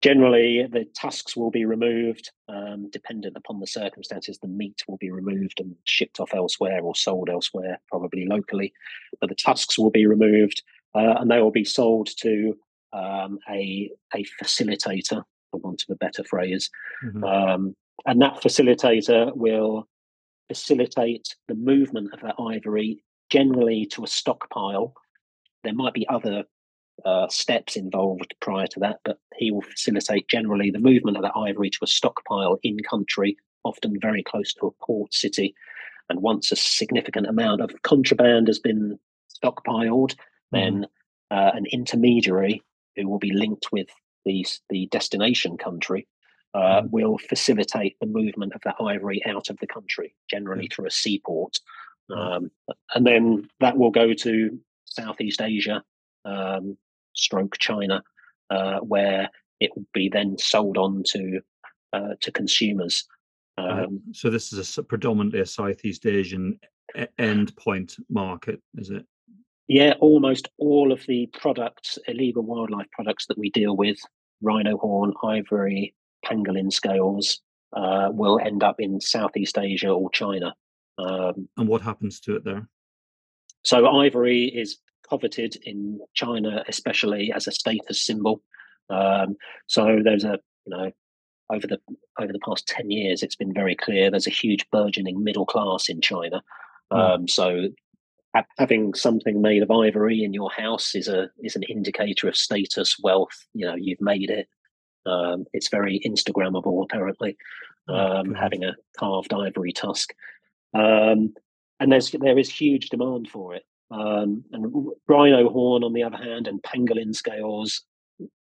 S2: generally the tusks will be removed. Um, dependent upon the circumstances, the meat will be removed and shipped off elsewhere or sold elsewhere, probably locally. But the tusks will be removed uh, and they will be sold to um, a, a facilitator, for want of a better phrase. Mm-hmm. Um, and that facilitator will facilitate the movement of that ivory generally to a stockpile. There might be other uh, steps involved prior to that, but he will facilitate generally the movement of that ivory to a stockpile in country, often very close to a port city. And once a significant amount of contraband has been stockpiled, then uh, an intermediary who will be linked with the the destination country, uh, mm. will facilitate the movement of that ivory out of the country, generally through a seaport, um, and then that will go to Southeast Asia, um, stroke China, uh, where it would be then sold on to uh, to consumers.
S1: Um, so this is a predominantly a Southeast Asian endpoint market, is it?
S2: Yeah, almost all of the products, illegal wildlife products that we deal with, rhino horn, ivory, pangolin scales, uh, will end up in Southeast Asia or China.
S1: Um, and what happens to it there?
S2: So ivory is coveted in China, especially as a status symbol. Um, so there's a you know over the over the past 10 years it's been very clear there's a huge burgeoning middle class in china. Mm. um, so having something made of ivory in your house is a is an indicator of status wealth you know you've made it. Um, it's very instagrammable apparently oh, um, having a carved ivory tusk. Um, and there's there is huge demand for it um, and rhino horn on the other hand and pangolin scales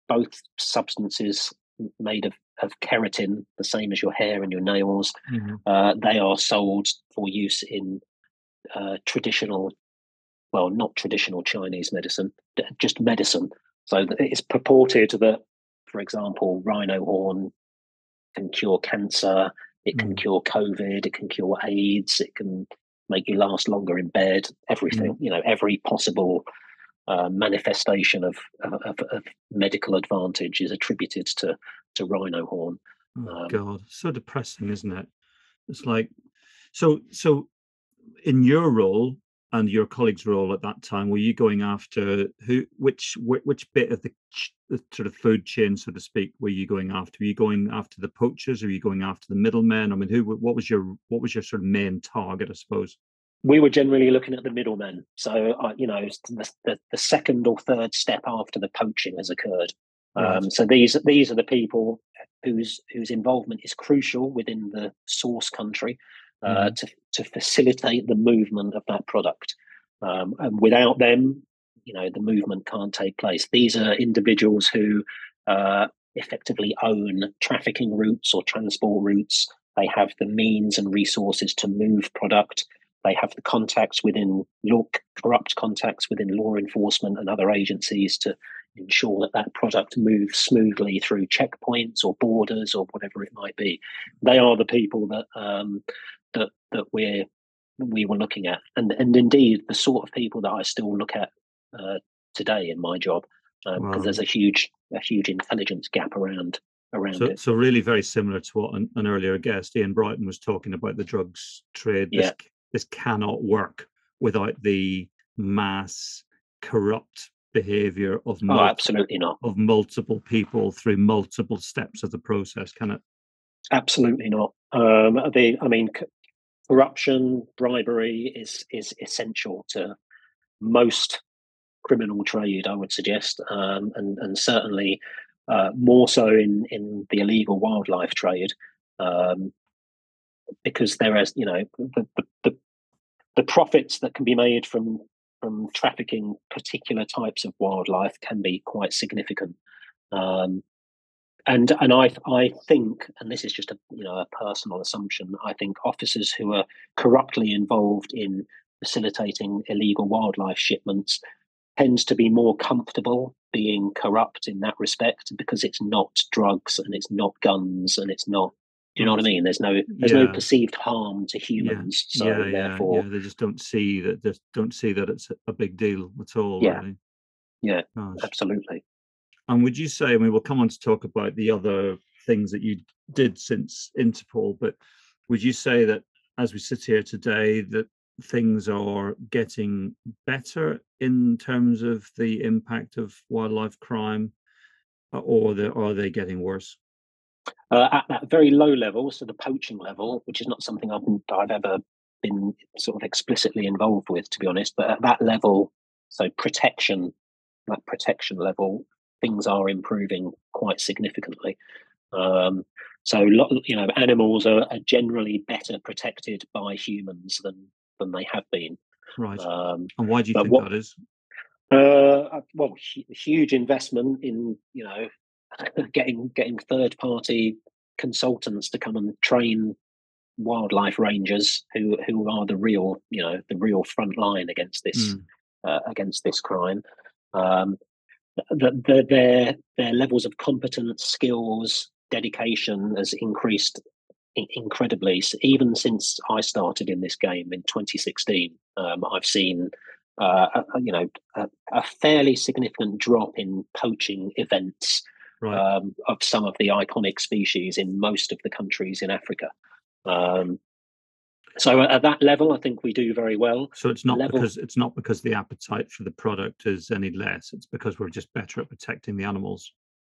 S2: both substances made of, of keratin, the same as your hair and your nails. Mm-hmm. Uh, they are sold for use in uh, traditional, well, not traditional Chinese medicine, just medicine. So it's purported that, for example, rhino horn can cure cancer, it can mm. cure COVID, it can cure AIDS, it can make you last longer in bed, everything, mm. you know, every possible uh, manifestation of, of, of, medical advantage is attributed to to rhino horn.
S1: Oh, um, God, so depressing, isn't it? It's like so. So, in your role and your colleague's role at that time, were you going after who? Which which bit of the, the sort of food chain, so to speak, were you going after? Were you going after the poachers? Or were you going after the middlemen? I mean, who? What was your what was your sort of main target? I suppose
S2: we were generally looking at the middlemen. So, uh, you know, the, the, the, second or third step after the poaching has occurred. Right. Um, so these these are the people whose whose involvement is crucial within the source country uh, mm. to to facilitate the movement of that product. Um, and without them, you know, the movement can't take place. These are individuals who uh, effectively own trafficking routes or transport routes. They have the means and resources to move product they have the contacts within law, corrupt contacts within law enforcement and other agencies to ensure that that product moves smoothly through checkpoints or borders or whatever it might be. They are the people that um, that that we're we were looking at, and and indeed the sort of people that I still look at uh, today in my job because um, wow. there's a huge a huge intelligence gap around around
S1: so,
S2: it.
S1: So really very similar to what an, an, earlier guest Ian Brighton was talking about the drugs trade.
S2: This, yeah
S1: this cannot work without the mass corrupt behavior of
S2: oh, multiple, absolutely not
S1: of multiple people through multiple steps of the process can it
S2: absolutely not um the i mean corruption bribery is is essential to most criminal trade i would suggest um and and certainly uh, more so in in the illegal wildlife trade um because there is, you know, the, the, the, profits that can be made from from trafficking particular types of wildlife can be quite significant. Um, and and I I think, and this is just a you know a personal assumption, I think officers who are corruptly involved in facilitating illegal wildlife shipments tends to be more comfortable being corrupt in that respect because it's not drugs and it's not guns and it's not do you know what I mean? There's no there's yeah. no perceived harm to humans. Yeah. So yeah, therefore,
S1: yeah, they just don't see that. Just don't see that it's a big deal at all.
S2: Yeah,
S1: really.
S2: yeah, Gosh. absolutely.
S1: And would you say? I mean, we'll come on to talk about the other things that you did since Interpol, but would you say that as we sit here today, that things are getting better in terms of the impact of wildlife crime, or are they getting worse?
S2: uh, at that very low level, so the poaching level, which is not something I've, I've ever been sort of explicitly involved with, to be honest. But at that level, so protection, that protection level, things are improving quite significantly. Um, so you know, animals are, are, generally better protected by humans than than they have been.
S1: Right. Um, and why do you think what, that is?
S2: Uh, well, huge investment in you know getting getting third party consultants to come and train wildlife rangers who who are the real you know the real front line against this mm. uh, against this crime. Um, the, the, their their levels of competence, skills, dedication has increased incredibly. Even since I started in this game in 2016, um, I've seen uh, a, you know a, a, fairly significant drop in poaching events right. um, of some of the iconic species in most of the countries in Africa. Um, so at that level, I think we do very well.
S1: So it's not level... because it's not because the appetite for the product is any less. It's because we're just better at protecting the animals.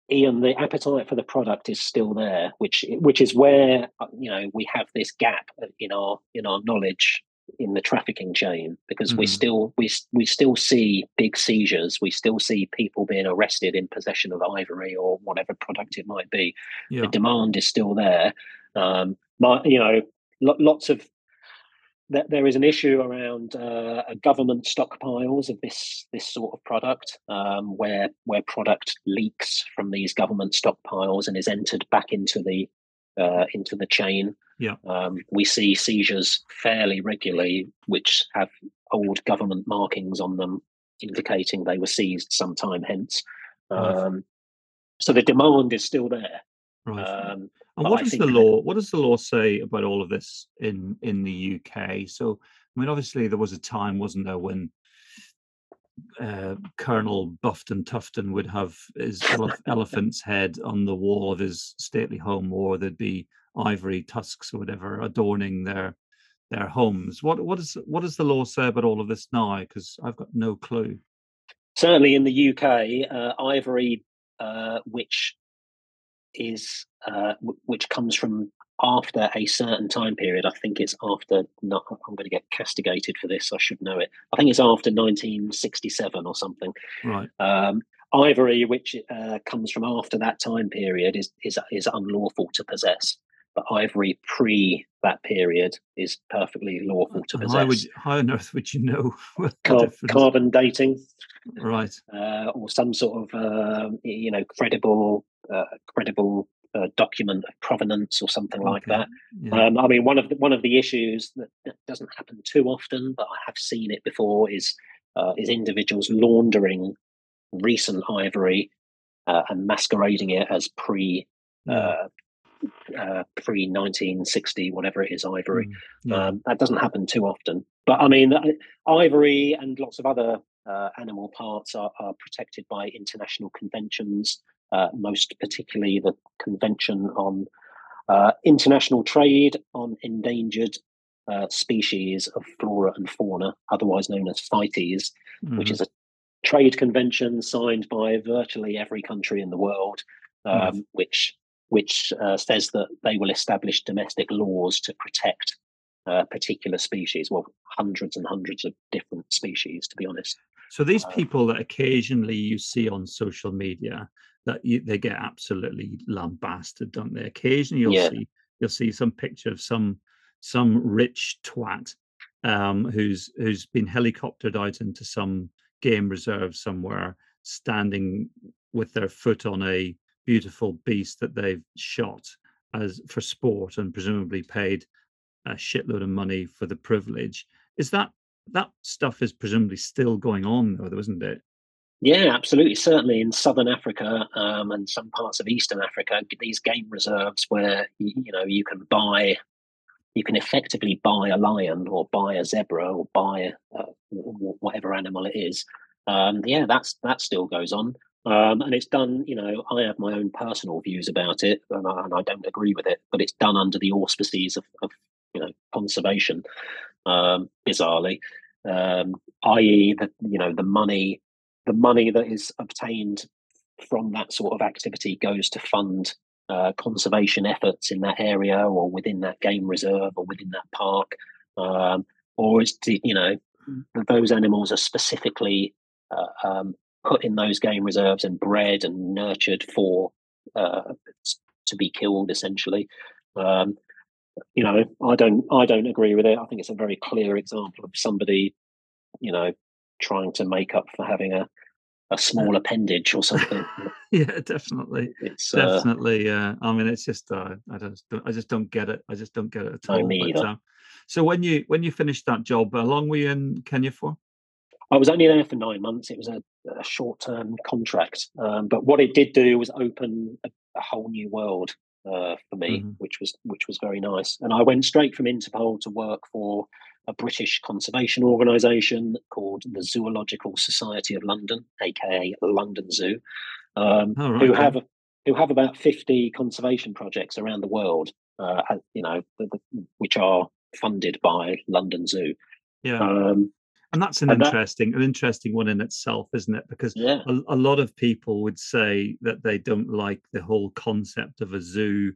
S2: Ian, the appetite for the product is still there, which which is where uh, you know we have this gap in our in our knowledge in the trafficking chain because mm-hmm. we still we we still see big seizures, we still see people being arrested in possession of ivory or whatever product it might be. Yeah. The demand is still there. Um, but you know, lots of that there is an issue around uh, government stockpiles of this this sort of product, um, where where product leaks from these government stockpiles and is entered back into the uh, into the chain.
S1: Yeah,
S2: um, we see seizures fairly regularly, which have old government markings on them, indicating they were seized some time hence. Um, So the demand is still there.
S1: Right. And what does the law? What does the law say about all of this in in the UK? So, I mean, obviously, there was a time, wasn't there, when uh, Colonel Bufton Tufton would have his elephant's head on the wall of his stately home, or there'd be ivory tusks or whatever adorning their their homes. What what is what does the law say about all of this now? Because I've got no clue.
S2: Certainly, in the UK, uh, ivory, uh, which is uh, w- which comes from after a certain time period. I think it's after. Not, I'm going to get castigated for this. I should know it. I think it's after 1967 or something.
S1: Right.
S2: Um, ivory, which uh, comes from after that time period, is is is unlawful to possess. But ivory pre that period is perfectly lawful to possess. How,
S1: would, how on earth would you know?
S2: Car- carbon dating,
S1: right?
S2: Uh, or some sort of uh, you know credible uh, credible uh, document of provenance or something okay. like that. Yeah. Um, I mean, one of the, one of the issues that, that, doesn't happen too often, but I have seen it before, is uh, is individuals laundering recent ivory uh, and masquerading it as pre. Uh, uh, pre 1960, whatever it is, ivory. Mm, yeah. um, that doesn't happen too often. But I mean, ivory and lots of other animal parts are, are protected by international conventions uh, most particularly the Convention on uh, International Trade on Endangered uh, Species of Flora and Fauna, otherwise known as CITES, mm-hmm. which is a trade convention signed by virtually every country in the world, um, mm-hmm. which which uh, says that they will establish domestic laws to protect uh, particular species. Well, hundreds and hundreds of different species, to be honest.
S1: So these uh, people that occasionally you see on social media, that you, they get absolutely lambasted, don't they? Occasionally you'll yeah. see you'll see some picture of some some rich twat um, who's who's been helicoptered out into some game reserve somewhere, standing with their foot on a beautiful beast that they've shot as for sport and presumably paid a shitload of money for the privilege. Is that that stuff is presumably still going on though, isn't it?
S2: Yeah, absolutely. Certainly in southern Africa um, and some parts of eastern Africa, these game reserves where you know you can buy, you can effectively buy a lion or buy a zebra or buy uh, whatever animal it is. Um, yeah, that's that still goes on, um, and it's done. You know, I have my own personal views about it, and I, and I don't agree with it, but it's done under the auspices of, of you know conservation. Um, bizarrely, um, i.e., that you know the money the money that is obtained from that sort of activity goes to fund uh, conservation efforts in that area or within that game reserve or within that park, um, or is to, you know those animals are specifically uh, um, put in those game reserves and bred and nurtured for uh, to be killed essentially. Um, you know, I don't I don't agree with it. I think it's a very clear example of somebody, you know, trying to make up for having a a small appendage or something.
S1: yeah, definitely.
S2: It's uh,
S1: definitely. Uh, I mean, it's just uh, I just I just don't get it. I just don't get it at all. But, uh, so when you when you finished that job, how long were you in Kenya for?
S2: I was only there for nine months. It was a, a short term contract, um, but what it did do was open a, a whole new world uh, for me,
S1: Mhm.
S2: which was which was very nice. And I went straight from Interpol to work for a British conservation organisation called the Zoological Society of London, aka London Zoo, um,
S1: Oh, right,
S2: who have who have about fifty conservation projects around the world. Uh, you know, which are funded by London Zoo.
S1: Yeah,
S2: Um,
S1: and that's an
S2: and that-
S1: interesting an interesting one in itself, isn't it? Because
S2: yeah,
S1: a, a lot of people would say that they don't like the whole concept of a zoo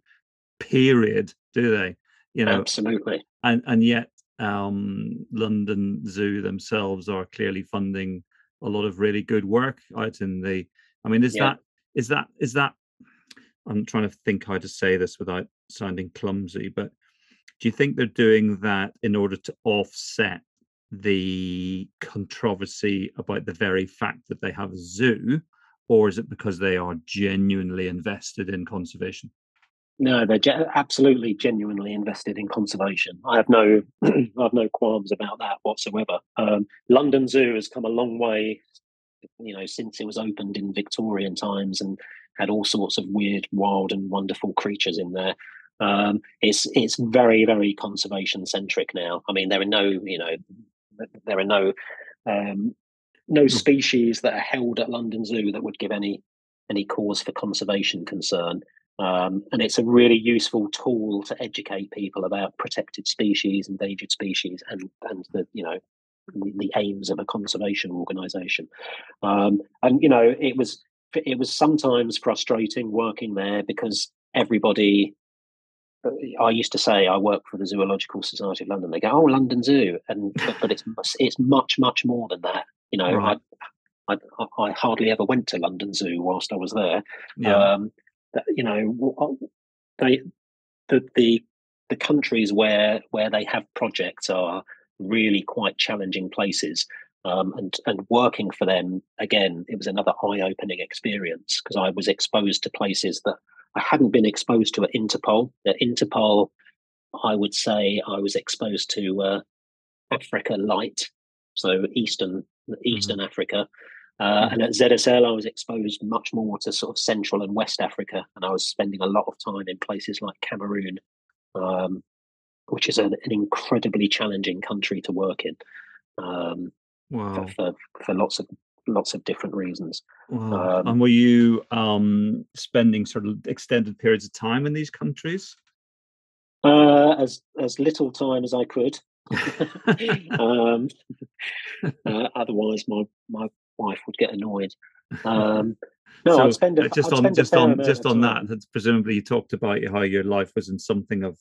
S1: period do they you know
S2: absolutely.
S1: and and yet um london zoo themselves are clearly funding a lot of really good work out in the i mean is
S2: Yeah.
S1: that is that is that i'm trying to think how to say this without sounding clumsy but do you think they're doing that in order to offset the controversy about the very fact that they have a zoo or is it because they are genuinely invested in conservation
S2: No, they're ge- absolutely genuinely invested in conservation. I have no, I have no qualms about that whatsoever. Um, London Zoo has come a long way, you know, since it was opened in Victorian times and had all sorts of weird, wild, and wonderful creatures in there. Um, it's it's very very conservation centric now. I mean, there are no, you know, there are no um, no species that are held at London Zoo that would give any any cause for conservation concern. Um, and it's a really useful tool to educate people about protected species, endangered species, and and the you know the, the aims of a conservation organisation. Um, and you know it was it was sometimes frustrating working there because everybody. I used to say I work for the Zoological Society of London. They go, "Oh, London Zoo," and but, but it's it's much much more than that. You know,
S1: Right.
S2: I, I I hardly ever went to London Zoo whilst I was there
S1: yeah
S2: um, that, you know uh, they the the the countries where where they have projects are really quite challenging places um, and and working for them again it was another eye-opening experience because I was exposed to places that I hadn't been exposed to at Interpol at Interpol I would say I was exposed to uh, Africa light so eastern eastern Africa uh,
S1: Mhm.
S2: and at ZSL, I was exposed much more to sort of Central and West Africa, and I was spending a lot of time in places like Cameroon, um, which is an, an incredibly challenging country to work in um,
S1: wow
S2: for, for lots of lots of different reasons.
S1: wow
S2: um,
S1: and were you um spending sort of extended periods of time in these countries
S2: Uh, as as little time as I could. um, uh, otherwise, my my wife would get annoyed. Um, no,
S1: so
S2: I'd spend a,
S1: uh, just
S2: I'd
S1: on just on just on that that's presumably you talked about how your life was in something of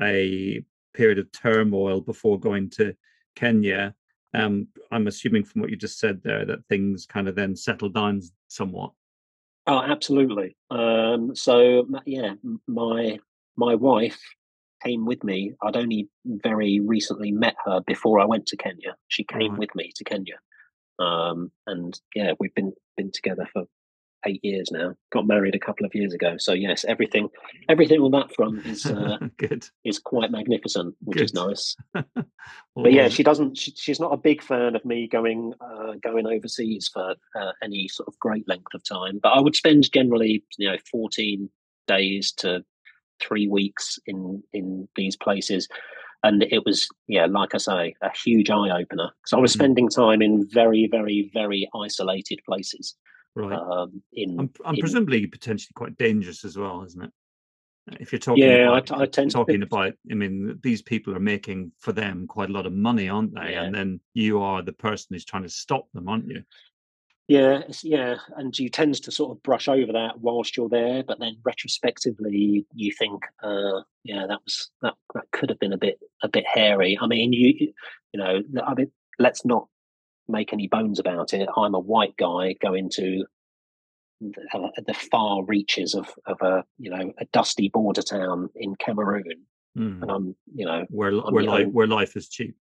S1: a period of turmoil before going to kenya um i'm assuming from what you just said there that things kind of then settled down somewhat
S2: Oh, absolutely. Um, so yeah, my my wife came with me. I'd only very recently met her before I went to Kenya. She came
S1: Right.
S2: with me to Kenya, um, and yeah, we've been been together for eight years now. Got married a couple of years ago. So yes, everything everything on that front is uh,
S1: good
S2: is quite magnificent, which is nice.
S1: Well,
S2: But yeah, she doesn't. She, she's not a big fan of me going uh, going overseas for uh, any sort of great length of time. But I would spend generally, you know, fourteen days to three weeks in in these places, and it was yeah, like I say, a huge eye opener. because I was
S1: Mhm.
S2: spending time in very, very, very isolated places.
S1: Right
S2: Um, in,
S1: and, and
S2: in
S1: presumably potentially quite dangerous as well isn't it if you're talking
S2: yeah, I,
S1: about
S2: t- I tend
S1: talking
S2: to,
S1: about i mean these people are making for them quite a lot of money aren't they
S2: Yeah.
S1: and then you are the person who's trying to stop them aren't you
S2: Yeah, yeah, and you tend to sort of brush over that whilst you're there, but then retrospectively, you think, uh, yeah, that was that that could have been a bit a bit hairy. I mean, you you know, I mean, let's not make any bones about it. I'm a white guy going to the, uh, the far reaches of of a you know a dusty border town in Cameroon,
S1: Hmm.
S2: and I'm you know
S1: where
S2: I'm
S1: where life
S2: only-
S1: where life is cheap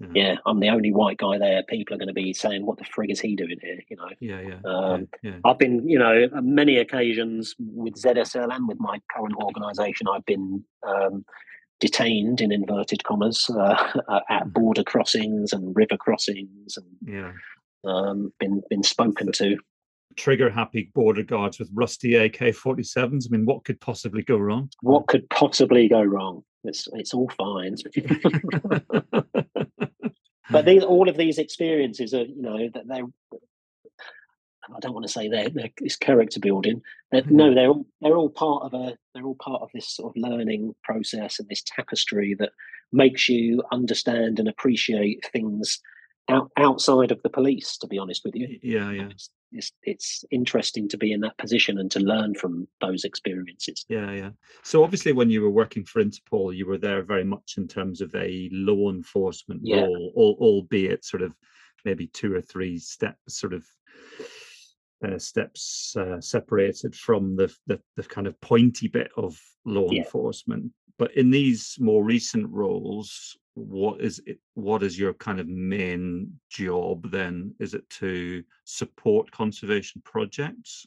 S2: yeah. yeah. I'm the only white guy there. People are going to be saying, "What the frig is he doing here?" You know.
S1: Yeah, yeah.
S2: Um,
S1: yeah, yeah.
S2: I've been, you know, many occasions with ZSL and with my current organisation, I've been um, detained in inverted commas uh, at
S1: Mm.
S2: border crossings and river crossings, and
S1: yeah.
S2: um, been been spoken to.
S1: Trigger happy border guards with rusty AK 47s. I mean, what could possibly go wrong?
S2: What could possibly go wrong? It's it's all fine. but these, all of these experiences are, you know, that they're. I don't want to say they're, they're it's character building. They're,
S1: Mhm.
S2: No, they're all they're all part of a they're all part of this sort of learning process and this tapestry that makes you understand and appreciate things out, outside of the police. To be honest with you,
S1: yeah, yeah.
S2: it's, it's it's interesting to be in that position and to learn from those experiences.
S1: Yeah, yeah. So obviously, when you were working for Interpol, you were there very much in terms of a law enforcement
S2: Yeah.
S1: role, albeit sort of maybe two or three steps, sort of uh, steps uh, separated from the, the the kind of pointy bit of law
S2: Yeah.
S1: enforcement. But in these more recent roles, what is it? What is your kind of main job then? Is it to support conservation projects?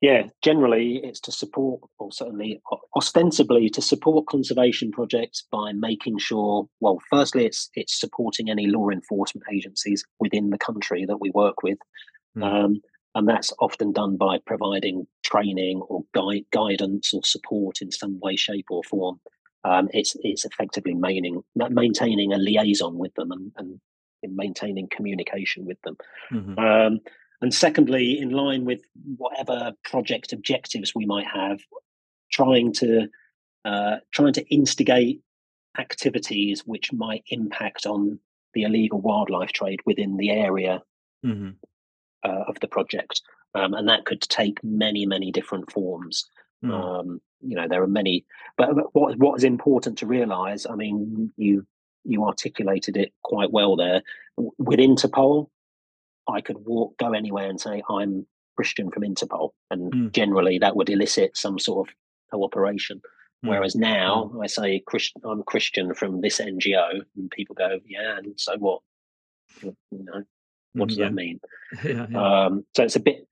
S2: Yeah, generally it's to support, or certainly ostensibly to support conservation projects by making sure. Well, firstly, it's it's supporting any law enforcement agencies within the country that we work with,
S1: Mm.
S2: um, and that's often done by providing training or guide, guidance or support in some way, shape, or form. Um, it's it's effectively maintaining maintaining a liaison with them and, and maintaining communication with them.
S1: Mhm.
S2: Um, and secondly, in line with whatever project objectives we might have, trying to uh, trying to instigate activities which might impact on the illegal wildlife trade within the area
S1: Mhm.
S2: Uh, of the project, um, and that could take many, many different forms.
S1: Mm.
S2: Um, you know, there are many, but but what what is important to realise? I mean, you you articulated it quite well there. With Interpol, I could walk, go anywhere, and say I'm Christian from Interpol, and
S1: Mm.
S2: generally that would elicit some sort of cooperation.
S1: Mm.
S2: Whereas now I say Christian, I'm Christian from this NGO, and people go, yeah, and so what? You know, what does
S1: yeah.
S2: that mean?
S1: yeah, yeah.
S2: Um, so it's a bit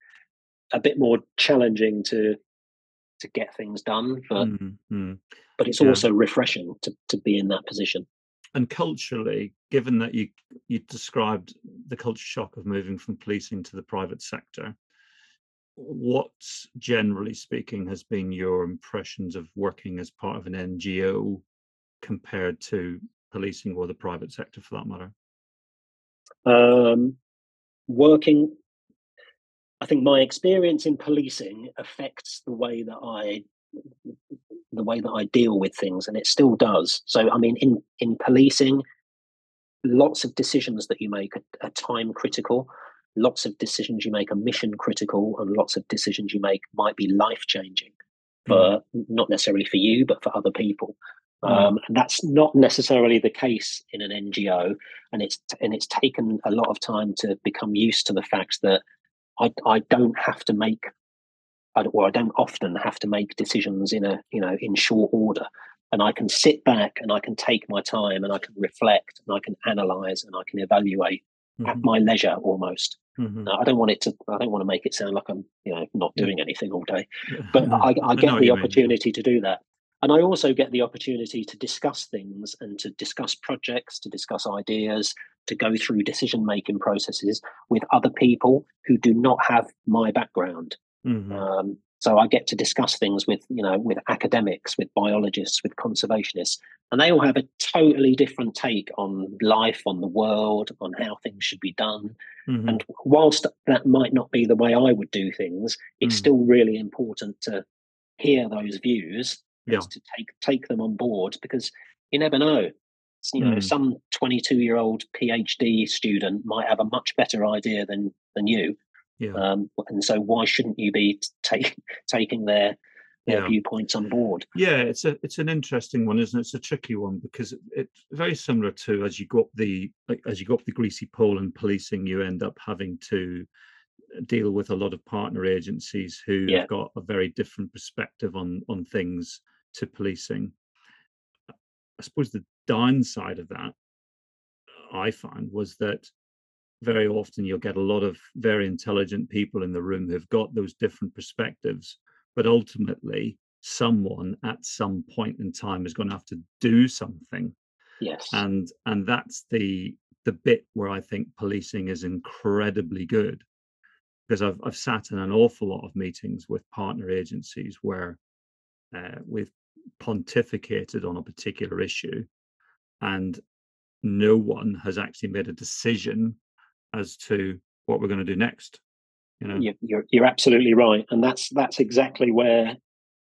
S2: a bit more challenging to to get things done, but
S1: Mm, mm.
S2: but it's also refreshing to to be in that position.
S1: And culturally, given that you you described the culture shock of moving from policing to the private sector, what generally speaking has been your impressions of working as part of an NGO compared to policing or the private sector for that matter?
S2: Um, working, I think my experience in policing affects the way that I the way that I deal with things, and it still does. So, I mean, in in policing, lots of decisions that you make are, are time critical. Lots of decisions you make are mission critical, and lots of decisions you make might be life changing for mm. not necessarily for you, but for other people.
S1: Mm.
S2: Um, and that's not necessarily the case in an NGO, and it's and it's taken a lot of time to become used to the fact that I I don't have to make, I, don't- well, I don't often have to make decisions in a you know in short order, and I can sit back and I can take my time and I can reflect and I can analyze and I can evaluate at
S1: Mhm,
S2: my leisure almost.
S1: mhm.
S2: Now, I don't want it to I don't want to make it sound like I'm you know not doing anything all day but I, I get
S1: what
S2: the
S1: you mean.
S2: opportunity to do that. And I also get the opportunity to discuss things and to discuss projects, to discuss ideas, to go through decision making processes with other people who do not have my background.
S1: Mhm,
S2: Um, so I get to discuss things with, you know, with academics, with biologists, with conservationists, and they all have a totally different take on life, on the world, on how things should be done.
S1: mhm,
S2: And whilst that might not be the way I would do things, it's
S1: Mm.
S2: still really important to hear those views
S1: Yeah.
S2: to take take them on board because you never know. You know,
S1: Mm.
S2: some 22 year old PhD student might have a much better idea than than you,
S1: Yeah.
S2: um, and so why shouldn't you be t- take, taking their their
S1: Yeah.
S2: viewpoints on board?
S1: Yeah, it's a it's an interesting one, isn't it? It's a tricky one because it- it's very similar to as you go up the like as you go up the greasy pole in policing, you end up having to deal with a lot of partner agencies who've got a very different perspective on on things to policing. I suppose the downside of that I find, was that very often you'll get a lot of very intelligent people in the room who've got those different perspectives, but ultimately someone at some point in time is going to have to do something.
S2: Yes.
S1: And and that's the the bit where I think policing is incredibly good. Because I've I've sat in an awful lot of meetings with partner agencies where uh, we've pontificated on a particular issue and no one has actually made a decision as to what we're going to do next. You know,
S2: you're you're absolutely right, and that's that's exactly where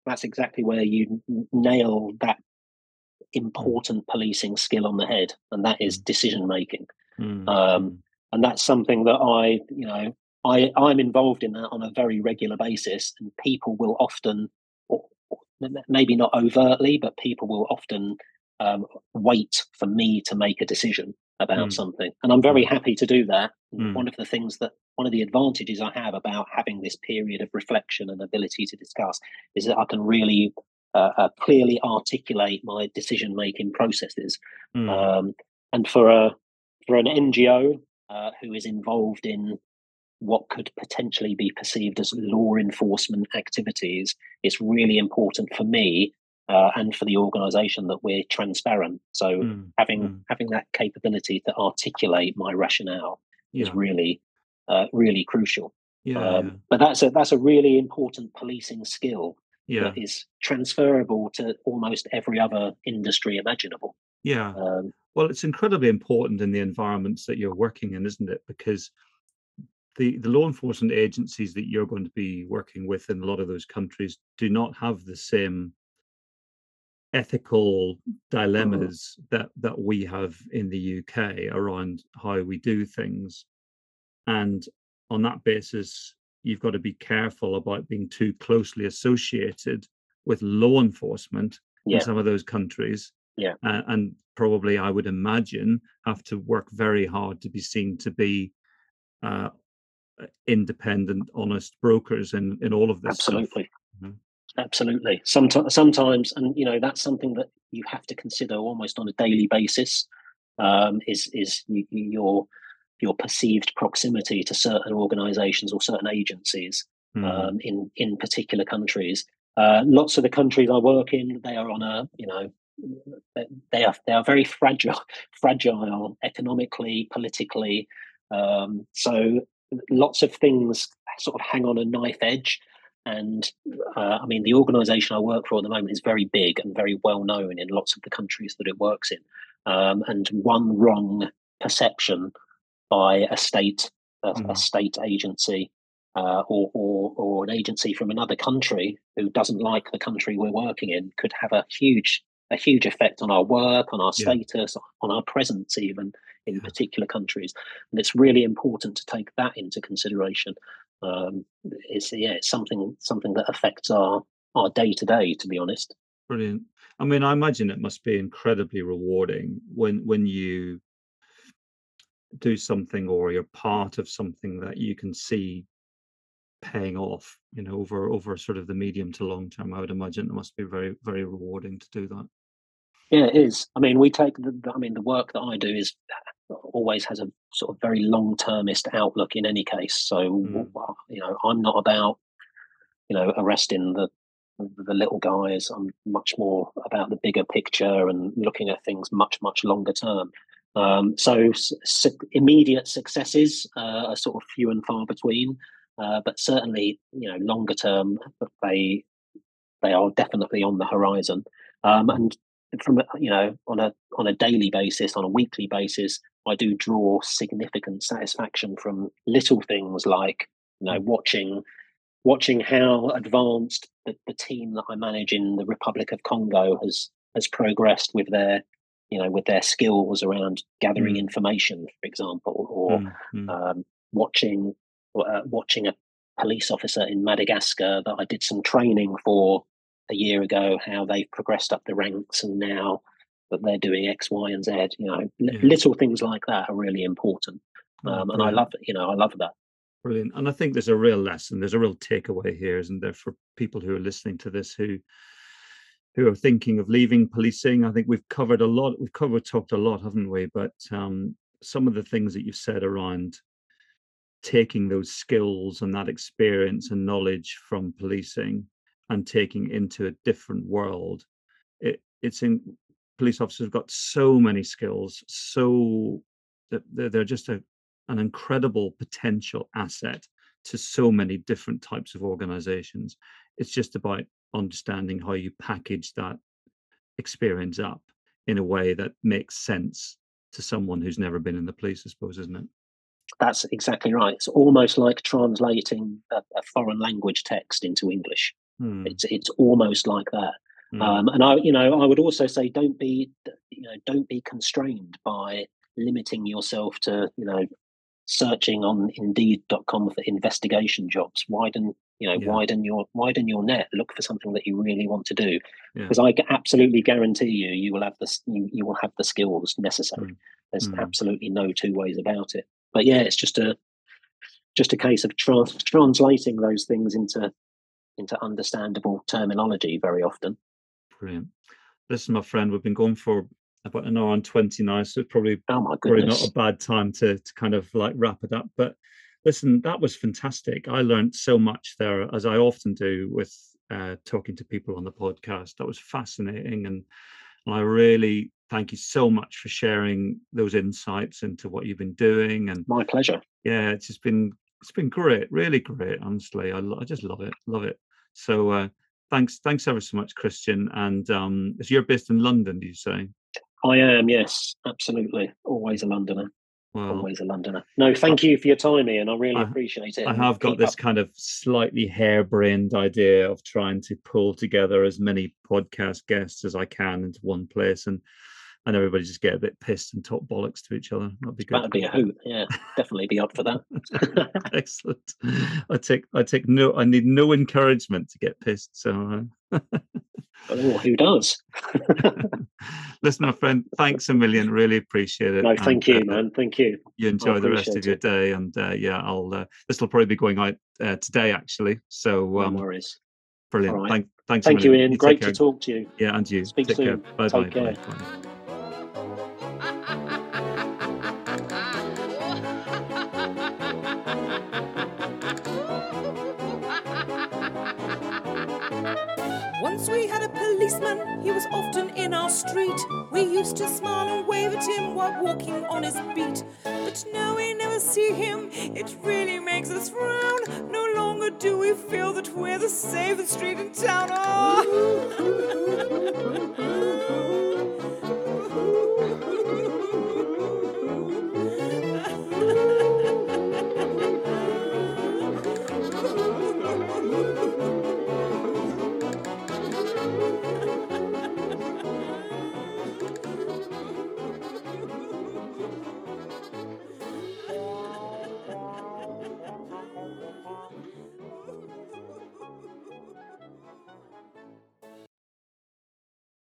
S2: that's exactly where you nail that important policing skill on the head, and that is mm. decision making. Mm. Um, mm. and that's something that I, you know, I I'm involved in that on a very regular basis, and people will often, maybe not overtly, but people will often um, wait for me to make a decision about mm. something. And I'm very mm. happy to do that. Mm. One of the things that, one of the advantages I have about having this period of reflection and ability to discuss is that I can really uh, uh, clearly articulate my decision making processes. Mm. Um, and for a for an NGO uh, who is involved in what could potentially be perceived as law enforcement activities, it's really important for me uh, and for the organisation that we're transparent. So mm, having mm. having that capability to articulate my rationale yeah. is really uh, really crucial.
S1: Yeah, um, yeah,
S2: But that's a that's a really important policing skill yeah. that is transferable to almost every other industry imaginable.
S1: Yeah. Um, well, it's incredibly important in the environments that you're working in, isn't it? Because the, the law enforcement agencies that you're going to be working with in a lot of those countries do not have the same ethical mm-hmm. dilemmas that that we have in the UK around how we do things and on that basis you've got to be careful about being too closely associated with law enforcement yeah. in some of those countries
S2: yeah
S1: uh, and probably i would imagine have to work very hard to be seen to be uh, independent honest brokers in in all of this
S2: absolutely mm-hmm. Absolutely. Sometimes, sometimes, and you know, that's something that you have to consider almost on a daily basis. Um, is is you, your your perceived proximity to certain organisations or certain agencies mm. um, in in particular countries. Uh, lots of the countries I work in, they are on a you know they are they are very fragile fragile economically, politically. Um, so lots of things sort of hang on a knife edge. And uh, I mean, the organisation I work for at the moment is very big and very well known in lots of the countries that it works in. Um, and one wrong perception by a state a, mm. a state agency uh, or, or, or an agency from another country who doesn't like the country we're working in could have a huge a huge effect on our work, on our status, yeah. on our presence, even in particular countries. And it's really important to take that into consideration um, it's yeah, it's something something that affects our our day to day. To be honest.
S1: Brilliant. I mean, I imagine it must be incredibly rewarding when when you do something or you're part of something that you can see paying off you know over over sort of the medium to long term i would imagine it must be very very rewarding to do that
S2: yeah it is i mean we take the i mean the work that i do is always has a sort of very long termist outlook in any case. So mm. you know, I'm not about you know arresting the the little guys. I'm much more about the bigger picture and looking at things much much longer term. Um, so su- immediate successes uh, are sort of few and far between, uh, but certainly you know longer term they they are definitely on the horizon. Um, and from you know on a on a daily basis, on a weekly basis, I do draw significant satisfaction from little things like you know watching watching how advanced the, the team that I manage in the Republic of Congo has has progressed with their you know with their skills around gathering mm. information, for example, or mm. Mm. Um, watching uh, watching a police officer in Madagascar that I did some training for a year ago, how they've progressed up the ranks and now that they're doing X, Y, and Z. You know, yeah. little things like that are really important. Oh, um, and I love, you know, I love that.
S1: Brilliant. And I think there's a real lesson. There's a real takeaway here, isn't there, for people who are listening to this who who are thinking of leaving policing. I think we've covered a lot. We've covered talked a lot, haven't we? But um, some of the things that you've said around taking those skills and that experience and knowledge from policing and taking into a different world. It, it's in police officers have got so many skills, so that they're, they're just a, an incredible potential asset to so many different types of organizations. It's just about understanding how you package that experience up in a way that makes sense to someone who's never been in the police, I suppose, isn't it?
S2: That's exactly right. It's almost like translating a, a foreign language text into English. Hmm. It's it's almost like that. Hmm. Um, and I, you know, I would also say don't be, you know, don't be constrained by limiting yourself to, you know, searching on Indeed.com for investigation jobs. Widen, you know, yeah. widen your widen your net. Look for something that you really want to do, because yeah. I absolutely guarantee you, you will have the you, you will have the skills necessary. Mm. There's mm. absolutely no two ways about it. But yeah, it's just a just a case of tra- translating those things into into understandable terminology very often.
S1: Brilliant. Listen, my friend, we've been going for about an hour and 20 now, so it's probably,
S2: oh my
S1: probably not a bad time to, to kind of like wrap it up. But listen, that was fantastic. I learned so much there, as I often do with uh, talking to people on the podcast. That was fascinating. And, and I really thank you so much for sharing those insights into what you've been doing. And
S2: my pleasure.
S1: Yeah, it's just been it's been great, really great. Honestly, I, I just love it, love it. So uh, thanks, thanks ever so much, Christian. And um, you're based in London, do you say?
S2: I am, yes, absolutely. Always a Londoner. Well, Always a Londoner. No, thank you for your time, Ian. I really I, appreciate it.
S1: I have got this up. kind of slightly harebrained idea of trying to pull together as many podcast guests as I can into one place, and and everybody just get a bit pissed and talk bollocks to each other. That'd be good.
S2: That'd be a hoot. Yeah, definitely be up for that.
S1: Excellent. I take I take no. I need no encouragement to get pissed. So.
S2: Uh... oh, who does?
S1: Listen, my friend, thanks a million. Really appreciate it.
S2: No, thank and, you, uh, man. Thank you.
S1: You enjoy the rest of your day, and uh, yeah, I'll. Uh, this will probably be going out uh, today, actually. So
S2: um, no worries.
S1: Brilliant. Right. Thank, thanks.
S2: Thank you, Ian. You Great to talk to you.
S1: Yeah, and you.
S2: Speak
S1: take
S2: soon.
S1: Bye
S2: bye.
S1: Bye bye.
S3: He was often in our street. We used to smile and wave at him while walking on his beat. But now we never see him, it really makes us frown. No longer do we feel that we're the safest street in town. Oh.